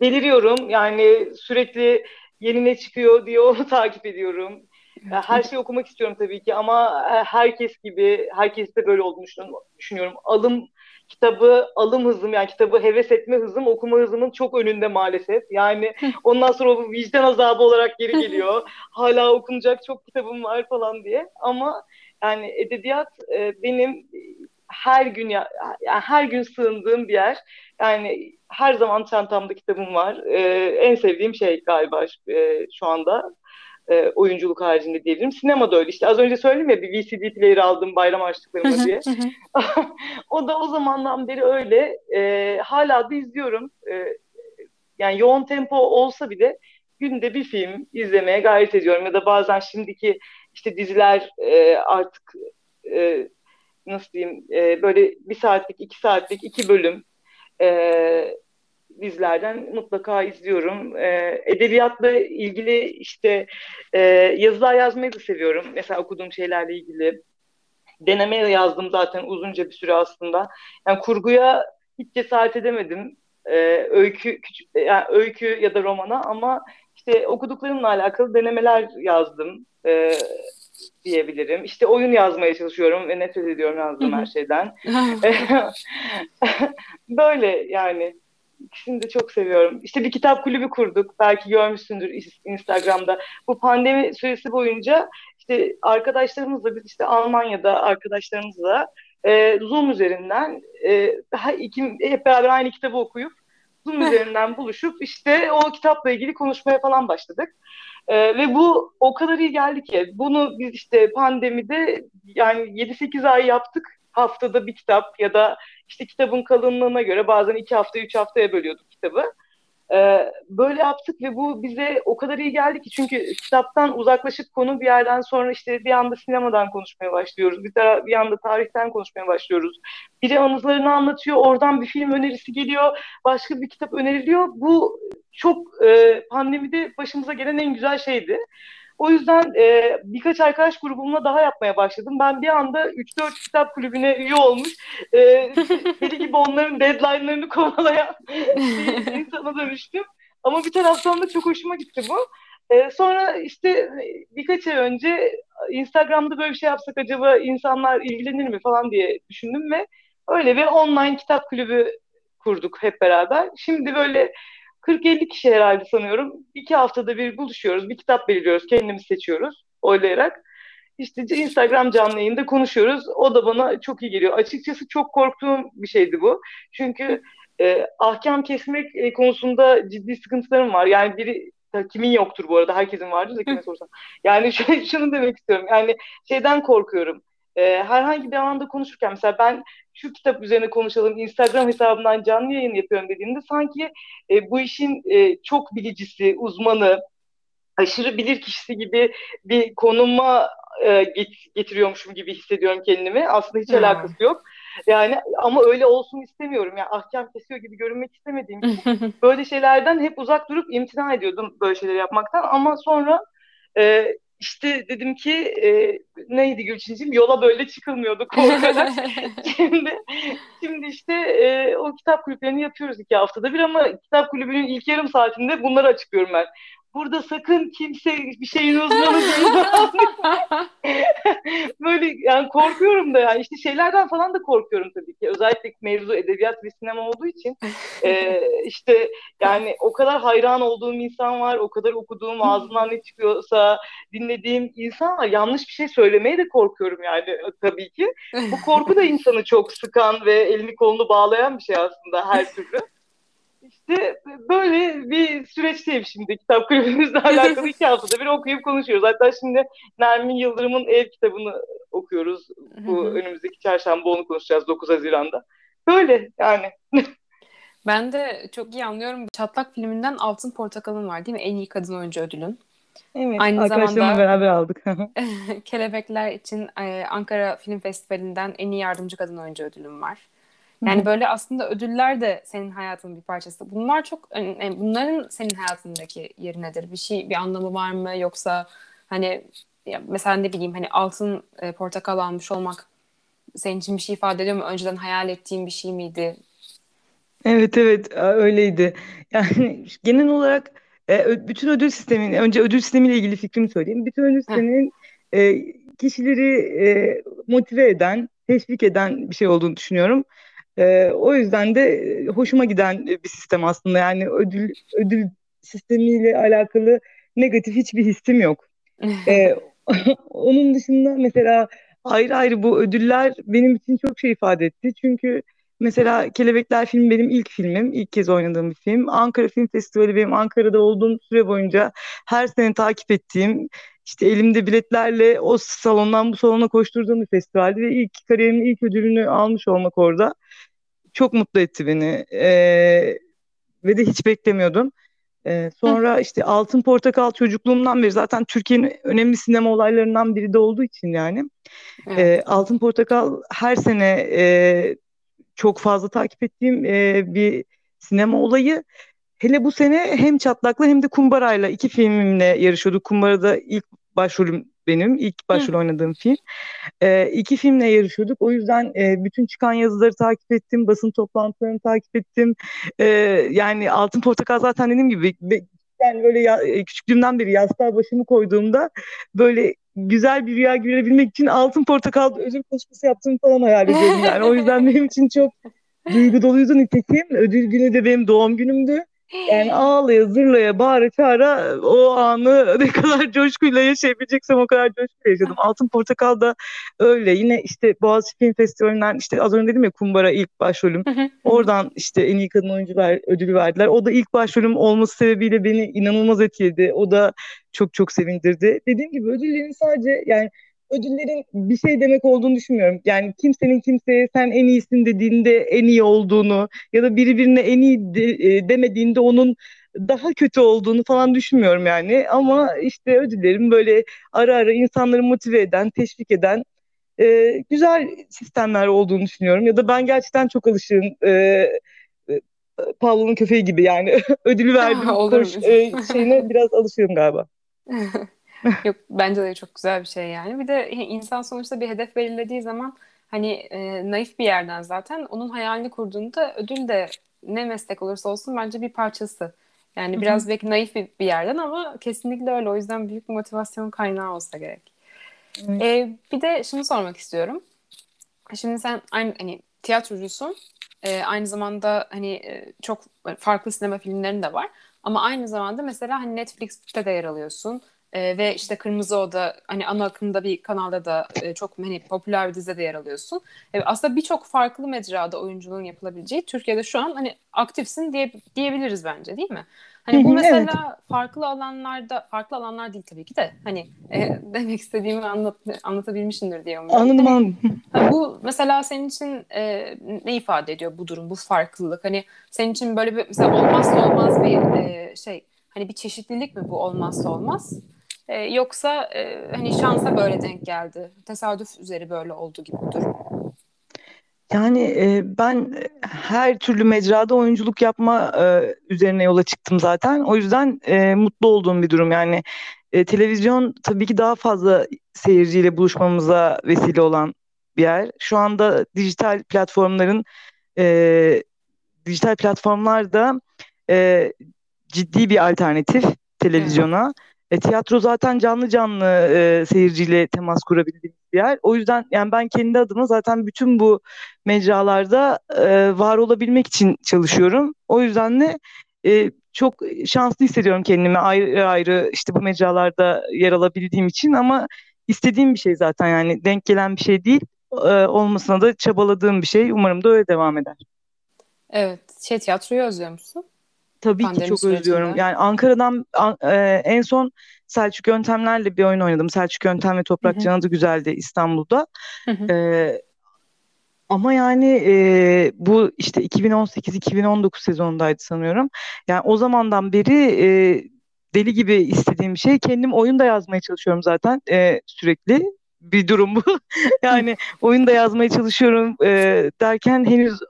[SPEAKER 2] deliriyorum. Yani sürekli yeni ne çıkıyor diye onu takip ediyorum. Her şeyi okumak istiyorum tabii ki ama herkes gibi, herkes de böyle olduğunu düşünüyorum. Alım kitabı alım hızım yani kitabı heves etme hızım okuma hızımın çok önünde maalesef. Yani ondan sonra o vicdan azabı olarak geri geliyor. Hala okunacak çok kitabım var falan diye. Ama yani edebiyat e, benim her gün ya yani her gün sığındığım bir yer. Yani her zaman çantamda kitabım var. E, en sevdiğim şey galiba e, şu anda e, oyunculuk haricinde diyebilirim. Sinema da öyle. İşte az önce söyledim ya bir VCD player aldım bayram harçlıklarıma diye. o da o zamandan beri öyle. E, hala da izliyorum. E, yani yoğun tempo olsa bile günde bir film izlemeye gayret ediyorum. Ya da bazen şimdiki işte diziler e, artık e, nasıl diyeyim e, böyle bir saatlik, iki saatlik iki bölüm e, dizilerden mutlaka izliyorum. E, edebiyatla ilgili işte e, yazılar yazmayı da seviyorum. Mesela okuduğum şeylerle ilgili. Deneme yazdım zaten uzunca bir süre aslında. Yani kurguya hiç cesaret edemedim. E, öykü küçük yani öykü ya da romana ama işte okuduklarımla alakalı denemeler yazdım. E, diyebilirim. İşte oyun yazmaya çalışıyorum ve nefret ediyorum yazdığım her şeyden. Böyle yani. İkisini de çok seviyorum. İşte bir kitap kulübü kurduk. Belki görmüşsündür Instagram'da. Bu pandemi süresi boyunca işte arkadaşlarımızla biz işte Almanya'da arkadaşlarımızla e, Zoom üzerinden e, iki, hep beraber aynı kitabı okuyup Zoom üzerinden buluşup işte o kitapla ilgili konuşmaya falan başladık. Ee, ve bu o kadar iyi geldi ki bunu biz işte pandemide yani 7-8 ay yaptık. Haftada bir kitap ya da işte kitabın kalınlığına göre bazen iki hafta, üç haftaya bölüyorduk kitabı. Ee, böyle yaptık ve bu bize o kadar iyi geldi ki çünkü kitaptan uzaklaşıp konu bir yerden sonra işte bir anda sinemadan konuşmaya başlıyoruz. Bir, tara- bir anda tarihten konuşmaya başlıyoruz. Biri anılarını anlatıyor, oradan bir film önerisi geliyor, başka bir kitap öneriliyor. Bu çok e, pandemide başımıza gelen en güzel şeydi. O yüzden e, birkaç arkadaş grubumla daha yapmaya başladım. Ben bir anda 3-4 kitap kulübüne üye olmuş, e, deli gibi onların deadline'larını kovalayan insana dönüştüm. Ama bir taraftan da çok hoşuma gitti bu. E, sonra işte birkaç ay önce Instagram'da böyle bir şey yapsak acaba insanlar ilgilenir mi falan diye düşündüm ve öyle bir online kitap kulübü kurduk hep beraber. Şimdi böyle 40-50 kişi herhalde sanıyorum. İki haftada bir buluşuyoruz. Bir kitap belirliyoruz. Kendimiz seçiyoruz oylayarak. İşte Instagram canlı yayında konuşuyoruz. O da bana çok iyi geliyor. Açıkçası çok korktuğum bir şeydi bu. Çünkü e, ahkam kesmek e, konusunda ciddi sıkıntılarım var. Yani biri kimin yoktur bu arada herkesin vardır da kime sorsam. Yani şunu demek istiyorum. Yani şeyden korkuyorum e, herhangi bir alanda konuşurken mesela ben şu kitap üzerine konuşalım Instagram hesabından canlı yayın yapıyorum dediğimde sanki e, bu işin e, çok bilicisi, uzmanı, aşırı bilir kişisi gibi bir konuma e, get- getiriyormuşum gibi hissediyorum kendimi. Aslında hiç hmm. alakası yok. Yani ama öyle olsun istemiyorum. Yani ahkam kesiyor gibi görünmek istemediğim için böyle şeylerden hep uzak durup imtina ediyordum böyle şeyler yapmaktan. Ama sonra e, işte dedim ki e, neydi Gülçin'cim yola böyle çıkılmıyordu korkarak. şimdi, şimdi işte e, o kitap kulüplerini yapıyoruz iki haftada bir ama kitap kulübünün ilk yarım saatinde bunları açıklıyorum ben burada sakın kimse bir şeyin uzmanı değil. Böyle yani korkuyorum da yani işte şeylerden falan da korkuyorum tabii ki. Özellikle mevzu edebiyat ve sinema olduğu için e, işte yani o kadar hayran olduğum insan var, o kadar okuduğum ağzından ne çıkıyorsa dinlediğim insan var. Yanlış bir şey söylemeye de korkuyorum yani tabii ki. Bu korku da insanı çok sıkan ve elini kolunu bağlayan bir şey aslında her türlü. İşte böyle bir süreçteyim şimdi kitap kulübümüzle alakalı iki haftada bir okuyup konuşuyoruz. Hatta şimdi Nermin Yıldırım'ın ev kitabını okuyoruz. Bu önümüzdeki çarşamba onu konuşacağız 9 Haziran'da. Böyle yani.
[SPEAKER 1] Ben de çok iyi anlıyorum. Çatlak filminden Altın Portakal'ın var değil mi? En iyi kadın oyuncu ödülün.
[SPEAKER 2] Evet, Aynı zamanda beraber aldık.
[SPEAKER 1] Kelebekler için e, Ankara Film Festivali'nden en iyi yardımcı kadın oyuncu ödülüm var. Yani böyle aslında ödüller de senin hayatının bir parçası. Bunlar çok bunların senin hayatındaki yeri nedir? Bir şey bir anlamı var mı yoksa hani ya mesela ne bileyim hani altın e, portakal almış olmak senin için bir şey ifade ediyor mu? Önceden hayal ettiğin bir şey miydi?
[SPEAKER 2] Evet evet öyleydi. Yani genel olarak e, bütün ödül sisteminin önce ödül sistemiyle ilgili fikrimi söyleyeyim. Bütün ödül sisteminin e, kişileri e, motive eden, teşvik eden bir şey olduğunu düşünüyorum. E, o yüzden de hoşuma giden bir sistem aslında. Yani ödül ödül sistemiyle alakalı negatif hiçbir hissim yok. e, onun dışında mesela ayrı ayrı bu ödüller benim için çok şey ifade etti. Çünkü mesela Kelebekler film benim ilk filmim. ilk kez oynadığım bir film. Ankara Film Festivali benim Ankara'da olduğum süre boyunca her sene takip ettiğim işte elimde biletlerle o salondan bu salona koşturduğum bir festivaldi ve ilk kariyerimin ilk ödülünü almış olmak orada çok mutlu etti beni. Ee, ve de hiç beklemiyordum. Ee, sonra işte Altın Portakal çocukluğumdan beri zaten Türkiye'nin önemli sinema olaylarından biri de olduğu için yani. Evet. E, Altın Portakal her sene e, çok fazla takip ettiğim e, bir sinema olayı. Hele bu sene hem Çatlak'la hem de Kumbara'yla iki filmimle yarışıyorduk. Kumbara'da ilk başrolüm benim. ilk başrol oynadığım film. E, iki filmle yarışıyorduk. O yüzden e, bütün çıkan yazıları takip ettim. Basın toplantılarını takip ettim. E, yani Altın Portakal zaten dediğim gibi yani böyle ya, e, küçüklüğümden beri yastığa başımı koyduğumda böyle güzel bir rüya görebilmek için altın portakal ödül konuşması yaptığımı falan hayal ediyorum yani. o yüzden benim için çok duygu doluydu nitekim. Ödül günü de benim doğum günümdü. Yani ağlaya, zırlaya, bağıra, çağıra o anı ne kadar coşkuyla yaşayabileceksem o kadar coşkuyla yaşadım. Altın Portakal da öyle. Yine işte Boğaziçi Film Festivali'nden işte az önce dedim ya Kumbara ilk başrolüm. Oradan işte en iyi kadın oyuncu ver, ödülü verdiler. O da ilk başrolüm olması sebebiyle beni inanılmaz etkiledi. O da çok çok sevindirdi. Dediğim gibi ödüllerin sadece yani ödüllerin bir şey demek olduğunu düşünmüyorum. Yani kimsenin kimseye sen en iyisin dediğinde en iyi olduğunu ya da biri birine en iyi de, e, demediğinde onun daha kötü olduğunu falan düşünmüyorum yani. Ama işte ödüllerin böyle ara ara insanları motive eden, teşvik eden e, güzel sistemler olduğunu düşünüyorum. Ya da ben gerçekten çok alışığım. E, e Pavlov'un köpeği gibi yani ödülü verdim koş, e, şeyine biraz alışıyorum galiba.
[SPEAKER 1] Yok bence de çok güzel bir şey yani. Bir de insan sonuçta bir hedef belirlediği zaman hani e, naif bir yerden zaten onun hayalini kurduğunda ödül de ne meslek olursa olsun bence bir parçası. Yani Hı-hı. biraz belki naif bir, bir yerden ama kesinlikle öyle. O yüzden büyük bir motivasyon kaynağı olsa gerek. Ee, bir de şunu sormak istiyorum. Şimdi sen aynı hani tiyatrocusun. Ee, aynı zamanda hani e, çok farklı sinema filmlerin de var. Ama aynı zamanda mesela hani Netflix'te de yer alıyorsun. E, ve işte Kırmızı Oda hani ana akımda bir kanalda da e, çok hani popüler bir dizide de yer alıyorsun. E, aslında birçok farklı mecrada oyunculuğun yapılabileceği Türkiye'de şu an hani aktifsin diye diyebiliriz bence değil mi? Hani bu mesela evet. farklı alanlarda farklı alanlar değil tabii ki de hani e, demek istediğimi anlat, anlatabilmişimdir diye umuyorum.
[SPEAKER 2] Anladım hani, anladım.
[SPEAKER 1] Hani, bu mesela senin için e, ne ifade ediyor bu durum bu farklılık hani senin için böyle bir mesela olmazsa olmaz bir e, şey hani bir çeşitlilik mi bu olmazsa olmaz? E, yoksa e, hani şansa böyle denk geldi. Tesadüf üzeri böyle oldu gibi bir durum.
[SPEAKER 2] Yani e, ben her türlü mecrada oyunculuk yapma e, üzerine yola çıktım zaten. O yüzden e, mutlu olduğum bir durum. Yani e, televizyon tabii ki daha fazla seyirciyle buluşmamıza vesile olan bir yer. Şu anda dijital platformların e, dijital platformlarda e, ciddi bir alternatif televizyona. Evet. E, tiyatro zaten canlı canlı e, seyirciyle temas kurabildiğimiz bir yer. O yüzden yani ben kendi adıma zaten bütün bu mecralarda e, var olabilmek için çalışıyorum. O yüzden de e, çok şanslı hissediyorum kendimi ayrı ayrı işte bu mecralarda yer alabildiğim için ama istediğim bir şey zaten yani denk gelen bir şey değil. E, olmasına da çabaladığım bir şey. Umarım da öyle devam eder.
[SPEAKER 1] Evet. Şey tiyatroyu özlüyor musun?
[SPEAKER 2] Tabii Pandemi ki çok sürecinde. özlüyorum. Yani Ankara'dan e, en son Selçuk Yöntemler'le bir oyun oynadım. Selçuk Yöntem ve Toprak Hı-hı. Canadı güzeldi İstanbul'da. E, ama yani e, bu işte 2018-2019 sezonundaydı sanıyorum. Yani o zamandan beri e, deli gibi istediğim şey kendim oyun da yazmaya çalışıyorum zaten e, sürekli bir durum bu. yani oyun da yazmaya çalışıyorum e, derken henüz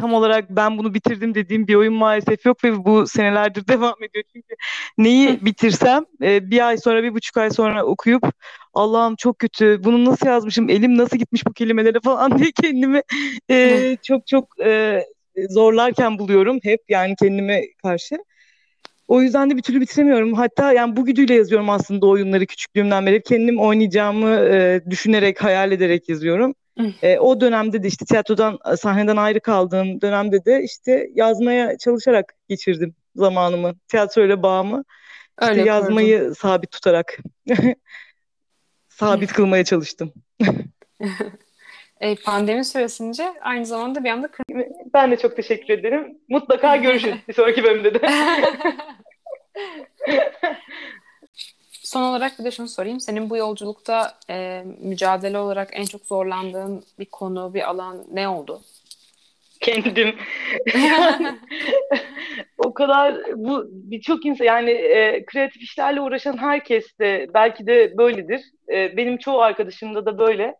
[SPEAKER 2] tam olarak ben bunu bitirdim dediğim bir oyun maalesef yok ve bu senelerdir devam ediyor. Çünkü neyi bitirsem e, bir ay sonra bir buçuk ay sonra okuyup Allah'ım çok kötü bunu nasıl yazmışım elim nasıl gitmiş bu kelimelere falan diye kendimi e, çok çok e, zorlarken buluyorum hep yani kendime karşı. O yüzden de bir türlü bitiremiyorum. Hatta yani bu güdüyle yazıyorum aslında oyunları küçüklüğümden beri. Kendim oynayacağımı e, düşünerek, hayal ederek yazıyorum. E, o dönemde de işte tiyatrodan sahneden ayrı kaldığım dönemde de işte yazmaya çalışarak geçirdim zamanımı. Tiyatroyla bağımı. İşte
[SPEAKER 1] Öyle
[SPEAKER 2] yazmayı
[SPEAKER 1] kurdun.
[SPEAKER 2] sabit tutarak sabit kılmaya çalıştım.
[SPEAKER 1] E, pandemi süresince aynı zamanda bir anda
[SPEAKER 2] Ben de çok teşekkür ederim. Mutlaka görüşürüz bir sonraki bölümde de.
[SPEAKER 1] Son olarak bir de şunu sorayım. Senin bu yolculukta e, mücadele olarak en çok zorlandığın bir konu, bir alan ne oldu?
[SPEAKER 2] Kendim. O kadar bu birçok insan yani e, kreatif işlerle uğraşan herkes de belki de böyledir. E, benim çoğu arkadaşımda da böyle.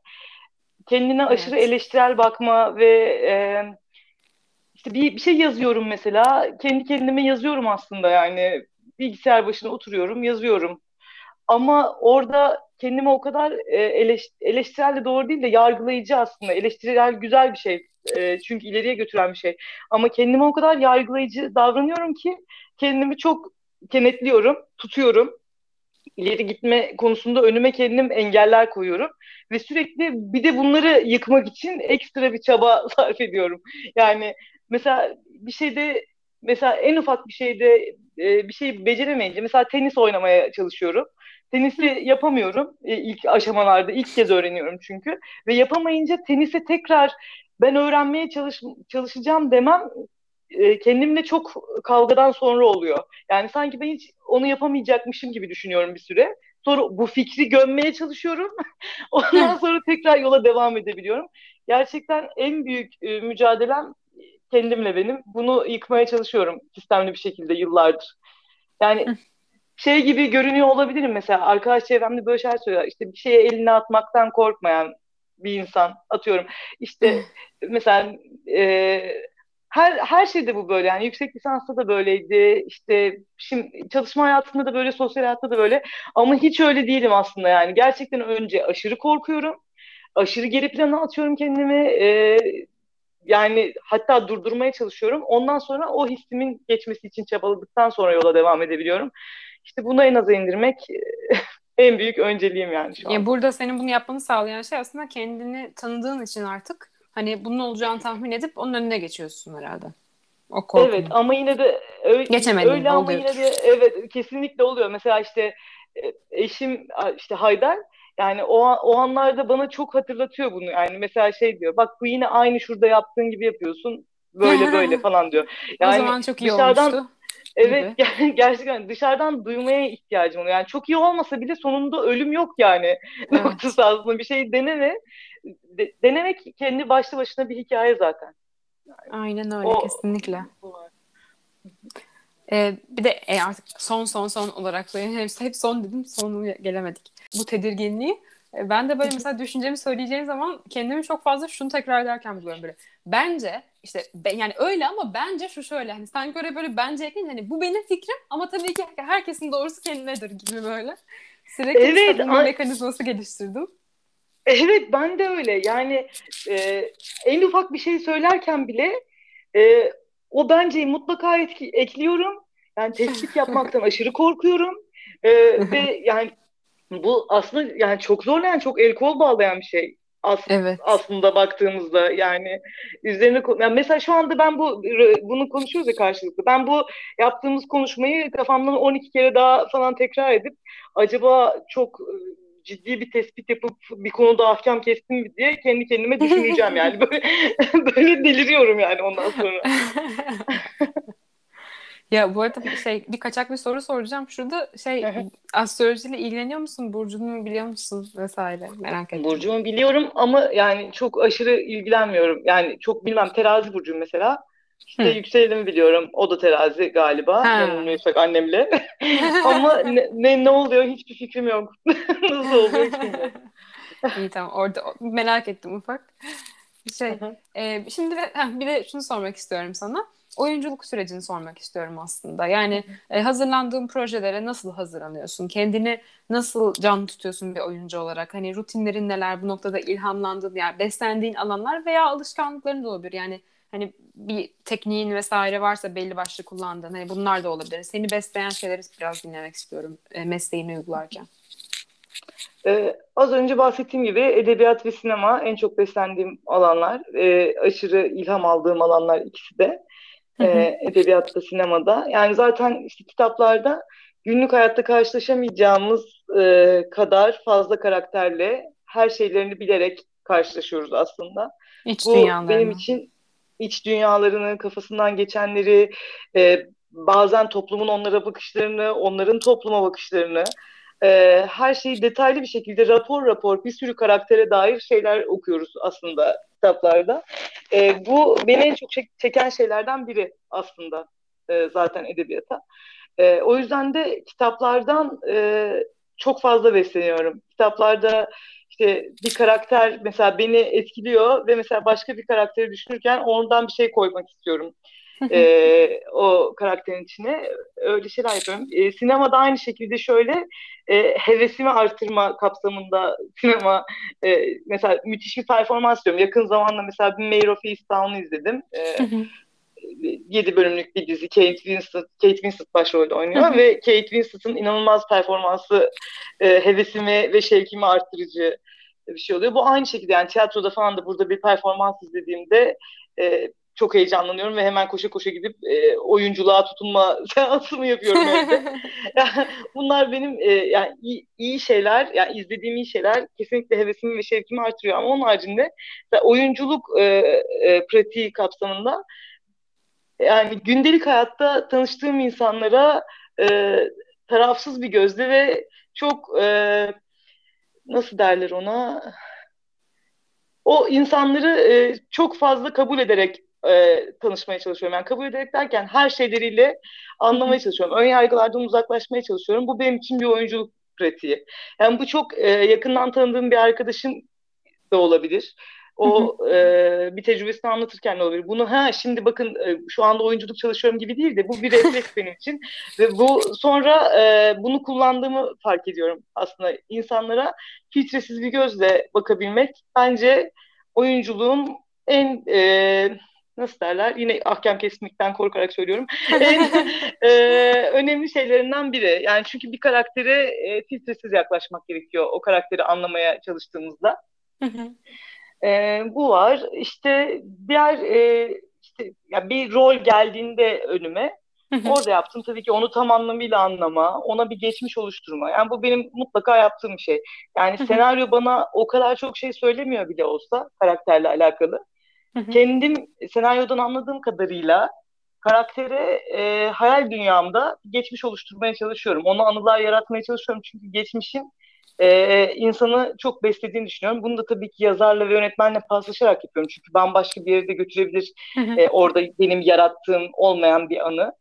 [SPEAKER 2] Kendine aşırı
[SPEAKER 1] Evet.
[SPEAKER 2] eleştirel bakma ve e, işte bir, bir şey yazıyorum mesela. Kendi kendime yazıyorum aslında yani. Bilgisayar başına oturuyorum, yazıyorum. Ama orada kendimi o kadar e, eleş, eleştirel de doğru değil de yargılayıcı aslında. Eleştirel güzel bir şey. E, çünkü ileriye götüren bir şey. Ama kendime o kadar yargılayıcı davranıyorum ki kendimi çok kenetliyorum, tutuyorum. İleri gitme konusunda önüme kendim engeller koyuyorum. Ve sürekli bir de bunları yıkmak için ekstra bir çaba sarf ediyorum. Yani mesela bir şeyde mesela en ufak bir şeyde e, bir şey beceremeyince mesela tenis oynamaya çalışıyorum. Tenisi yapamıyorum e, ilk aşamalarda. ilk kez öğreniyorum çünkü. Ve yapamayınca tenise tekrar ben öğrenmeye çalış, çalışacağım demem e, kendimle çok kavgadan sonra oluyor. Yani sanki ben hiç onu yapamayacakmışım gibi düşünüyorum bir süre. Sonra bu fikri gömmeye çalışıyorum. Ondan sonra tekrar yola devam edebiliyorum. Gerçekten en büyük e, mücadelem kendimle benim. Bunu yıkmaya çalışıyorum sistemli bir şekilde yıllardır. Yani şey gibi görünüyor olabilirim mesela arkadaş çevremde böyle şeyler söylüyor. İşte bir şeye elini atmaktan korkmayan bir insan atıyorum. İşte mesela e, her her şeyde bu böyle yani yüksek lisansta da böyleydi. İşte şimdi çalışma hayatında da böyle, sosyal hayatta da böyle. Ama hiç öyle değilim aslında yani. Gerçekten önce aşırı korkuyorum. Aşırı geri plana atıyorum kendimi. E, yani hatta durdurmaya çalışıyorum. Ondan sonra o hissimin geçmesi için çabaladıktan sonra yola devam edebiliyorum. İşte bunu en aza indirmek en büyük önceliğim yani şu an.
[SPEAKER 1] Ya burada senin bunu yapmanı sağlayan şey aslında kendini tanıdığın için artık hani bunun olacağını tahmin edip onun önüne geçiyorsun herhalde. O korkunu.
[SPEAKER 2] Evet ama yine de öyle,
[SPEAKER 1] Geçemedin,
[SPEAKER 2] öyle ama yine de evet kesinlikle oluyor. Mesela işte e, eşim işte Haydar yani o o anlarda bana çok hatırlatıyor bunu. Yani mesela şey diyor. Bak bu yine aynı şurada yaptığın gibi yapıyorsun. Böyle böyle falan diyor. Yani
[SPEAKER 1] o zaman çok iyi
[SPEAKER 2] dışarıdan
[SPEAKER 1] olmuştu.
[SPEAKER 2] Evet ger- gerçekten dışarıdan duymaya ihtiyacım oluyor. Yani çok iyi olmasa bile sonunda ölüm yok yani.
[SPEAKER 1] Evet.
[SPEAKER 2] Noktası aslında bir şey deneme. De- denemek kendi başlı başına bir hikaye zaten.
[SPEAKER 1] Aynen öyle
[SPEAKER 2] O-
[SPEAKER 1] kesinlikle. Ee, bir de e, artık son son son olarak. Hep, hep son dedim sonu gelemedik. Bu tedirginliği ben de böyle mesela düşüncemi söyleyeceğim zaman kendimi çok fazla şunu tekrar ederken buluyorum böyle. Bence işte ben, yani öyle ama bence şu şöyle hani sanki öyle böyle bence ekleyince hani bu benim fikrim ama tabii ki herkesin doğrusu kendinedir gibi böyle. Sürekli
[SPEAKER 2] Evet,
[SPEAKER 1] savunma mekanizması geliştirdim.
[SPEAKER 2] Evet ben de öyle. Yani e, en ufak bir şey söylerken bile e, o benceyi mutlaka etki- ekliyorum. Yani tespit yapmaktan aşırı korkuyorum. E, ve yani bu aslında yani çok zorlayan, çok el kol bağlayan bir şey. As
[SPEAKER 1] Evet.
[SPEAKER 2] aslında baktığımızda yani üzerine yani mesela şu anda ben bu bunu konuşuyoruz ya karşılıklı. Ben bu yaptığımız konuşmayı kafamdan 12 kere daha falan tekrar edip acaba çok e, ciddi bir tespit yapıp bir konuda ahkam kestim mi diye kendi kendime düşüneceğim yani böyle böyle deliriyorum yani ondan sonra.
[SPEAKER 1] Ya bu arada şey bir kaçak bir soru soracağım. Şurada şey astrolojiyle ilgileniyor musun? Burcunu biliyor musun vesaire merak ettim.
[SPEAKER 2] Burcumu biliyorum ama yani çok aşırı ilgilenmiyorum. Yani çok bilmem terazi burcum mesela. İşte
[SPEAKER 1] Hı.
[SPEAKER 2] yükselenimi biliyorum. O da terazi galiba. Yanılmıyorsak annemle. Ama ne, ne, ne oluyor hiçbir fikrim yok. Nasıl oluyor hiç bilmiyorum.
[SPEAKER 1] İyi tamam orada merak ettim ufak. Şey e, şimdi de, heh, bir de şunu sormak istiyorum sana. Oyunculuk sürecini sormak istiyorum aslında. Yani e, hazırlandığın projelere nasıl hazırlanıyorsun? Kendini nasıl canlı tutuyorsun bir oyuncu olarak? Hani rutinlerin neler? Bu noktada ilhamlandığın yer, beslendiğin alanlar veya alışkanlıkların da olabilir. Yani hani bir tekniğin vesaire varsa belli başlı kullandığın hani bunlar da olabilir. Seni besleyen şeyleri biraz dinlemek istiyorum e, mesleğini uygularken.
[SPEAKER 2] Ee, az önce bahsettiğim gibi edebiyat ve sinema en çok beslendiğim alanlar. Ee, aşırı ilham aldığım alanlar ikisi de. Ee, edebiyatta, sinemada. Yani zaten işte kitaplarda günlük hayatta karşılaşamayacağımız e, kadar fazla karakterle her şeylerini bilerek karşılaşıyoruz aslında.
[SPEAKER 1] İç
[SPEAKER 2] Bu
[SPEAKER 1] dünyalarını.
[SPEAKER 2] benim için iç dünyalarını, kafasından geçenleri, e, bazen toplumun onlara bakışlarını, onların topluma bakışlarını, e, her şeyi detaylı bir şekilde rapor rapor bir sürü karaktere dair şeyler okuyoruz aslında kitaplarda. E, bu beni en çok çeken şeylerden biri aslında e, zaten edebiyata. E, o yüzden de kitaplardan e, çok fazla besleniyorum. Kitaplarda işte bir karakter mesela beni etkiliyor ve mesela başka bir karakteri düşünürken ondan bir şey koymak istiyorum. E, o karakterin içine öyle şeyler yapıyorum. E, sinemada aynı şekilde şöyle e, hevesimi artırma kapsamında sinema e, mesela müthiş bir performans diyorum. Yakın zamanda mesela bir Mayor of Easttown'u izledim. E, 7 bölümlük bir dizi. Kate Winslet, Kate Winslet başrolde oynuyor ve Kate Winslet'ın inanılmaz performansı e, hevesimi ve şevkimi arttırıcı bir şey oluyor. Bu aynı şekilde yani tiyatroda falan da burada bir performans izlediğimde e, çok heyecanlanıyorum ve hemen koşa koşa gidip e, oyunculuğa tutunma seansımı yapıyorum evde. yani bunlar benim e, yani iyi, iyi şeyler, yani izlediğim iyi şeyler. Kesinlikle hevesimi ve şevkimi artırıyor. Ama onun haricinde oyunculuk e, e, pratiği kapsamında yani gündelik hayatta tanıştığım insanlara e, tarafsız bir gözle ve çok e, nasıl derler ona? O insanları e, çok fazla kabul ederek e, tanışmaya çalışıyorum. Yani kabul ederek derken her şeyleriyle anlamaya çalışıyorum. Ön yargılardan uzaklaşmaya çalışıyorum. Bu benim için bir oyunculuk pratiği. Yani bu çok e, yakından tanıdığım bir arkadaşım da olabilir. O e, bir tecrübesini anlatırken de olabilir. Bunu ha şimdi bakın e, şu anda oyunculuk çalışıyorum gibi değil de bu bir refleks benim için. Ve bu sonra e, bunu kullandığımı fark ediyorum aslında. insanlara filtresiz bir gözle bakabilmek bence oyunculuğun en e, nasıl derler yine ahkam kesmekten korkarak söylüyorum en e, önemli şeylerinden biri. Yani çünkü bir karaktere e, filtresiz yaklaşmak gerekiyor o karakteri anlamaya çalıştığımızda. E, bu var. İşte diğer e, işte ya bir rol geldiğinde önüme orada yaptım tabii ki onu tam anlamıyla anlama, ona bir geçmiş oluşturma. Yani bu benim mutlaka yaptığım şey. Yani senaryo bana o kadar çok şey söylemiyor bile olsa karakterle alakalı. Kendim senaryodan anladığım kadarıyla karaktere e, hayal dünyamda geçmiş oluşturmaya çalışıyorum. Ona anılar yaratmaya çalışıyorum çünkü geçmişin e, insanı çok beslediğini düşünüyorum. Bunu da tabii ki yazarla ve yönetmenle paslaşarak yapıyorum. Çünkü bambaşka bir yere de götürebilir e, orada benim yarattığım olmayan bir anı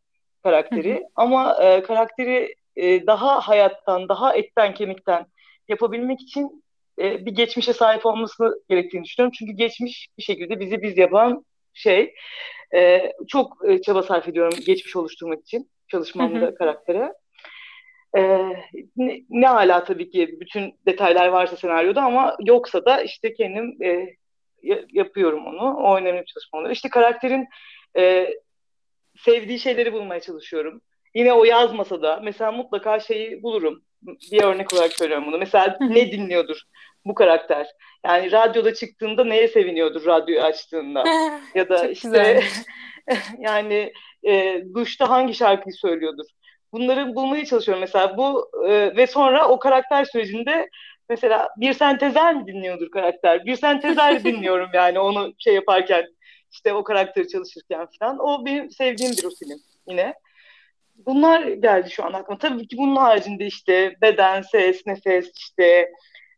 [SPEAKER 2] karakteri. Ama e, karakteri e, daha hayattan, daha etten kemikten yapabilmek için e, bir geçmişe sahip olması gerektiğini düşünüyorum. Çünkü geçmiş bir şekilde bizi biz yapan şey. E, çok e, çaba sarf ediyorum geçmiş oluşturmak için çalışmamda karaktere. Ee, ne, ne hala tabii ki bütün detaylar varsa senaryoda ama yoksa da işte kendim e, yapıyorum onu. O önemli bir çalışma oluyor. İşte karakterin e, sevdiği şeyleri bulmaya çalışıyorum. Yine o yazmasa da mesela mutlaka şeyi bulurum. Bir örnek olarak söylüyorum bunu. Mesela ne dinliyordur bu karakter? Yani radyoda çıktığında neye seviniyordur radyoyu açtığında? ya da işte yani e, duşta hangi şarkıyı söylüyordur? bunları bulmaya çalışıyorum mesela bu e, ve sonra o karakter sürecinde mesela bir sentezer mi dinliyordur karakter? Bir sentezer dinliyorum yani onu şey yaparken işte o karakteri çalışırken falan. O benim sevdiğim bir o film yine. Bunlar geldi şu an aklıma. Tabii ki bunun haricinde işte beden, ses, nefes, işte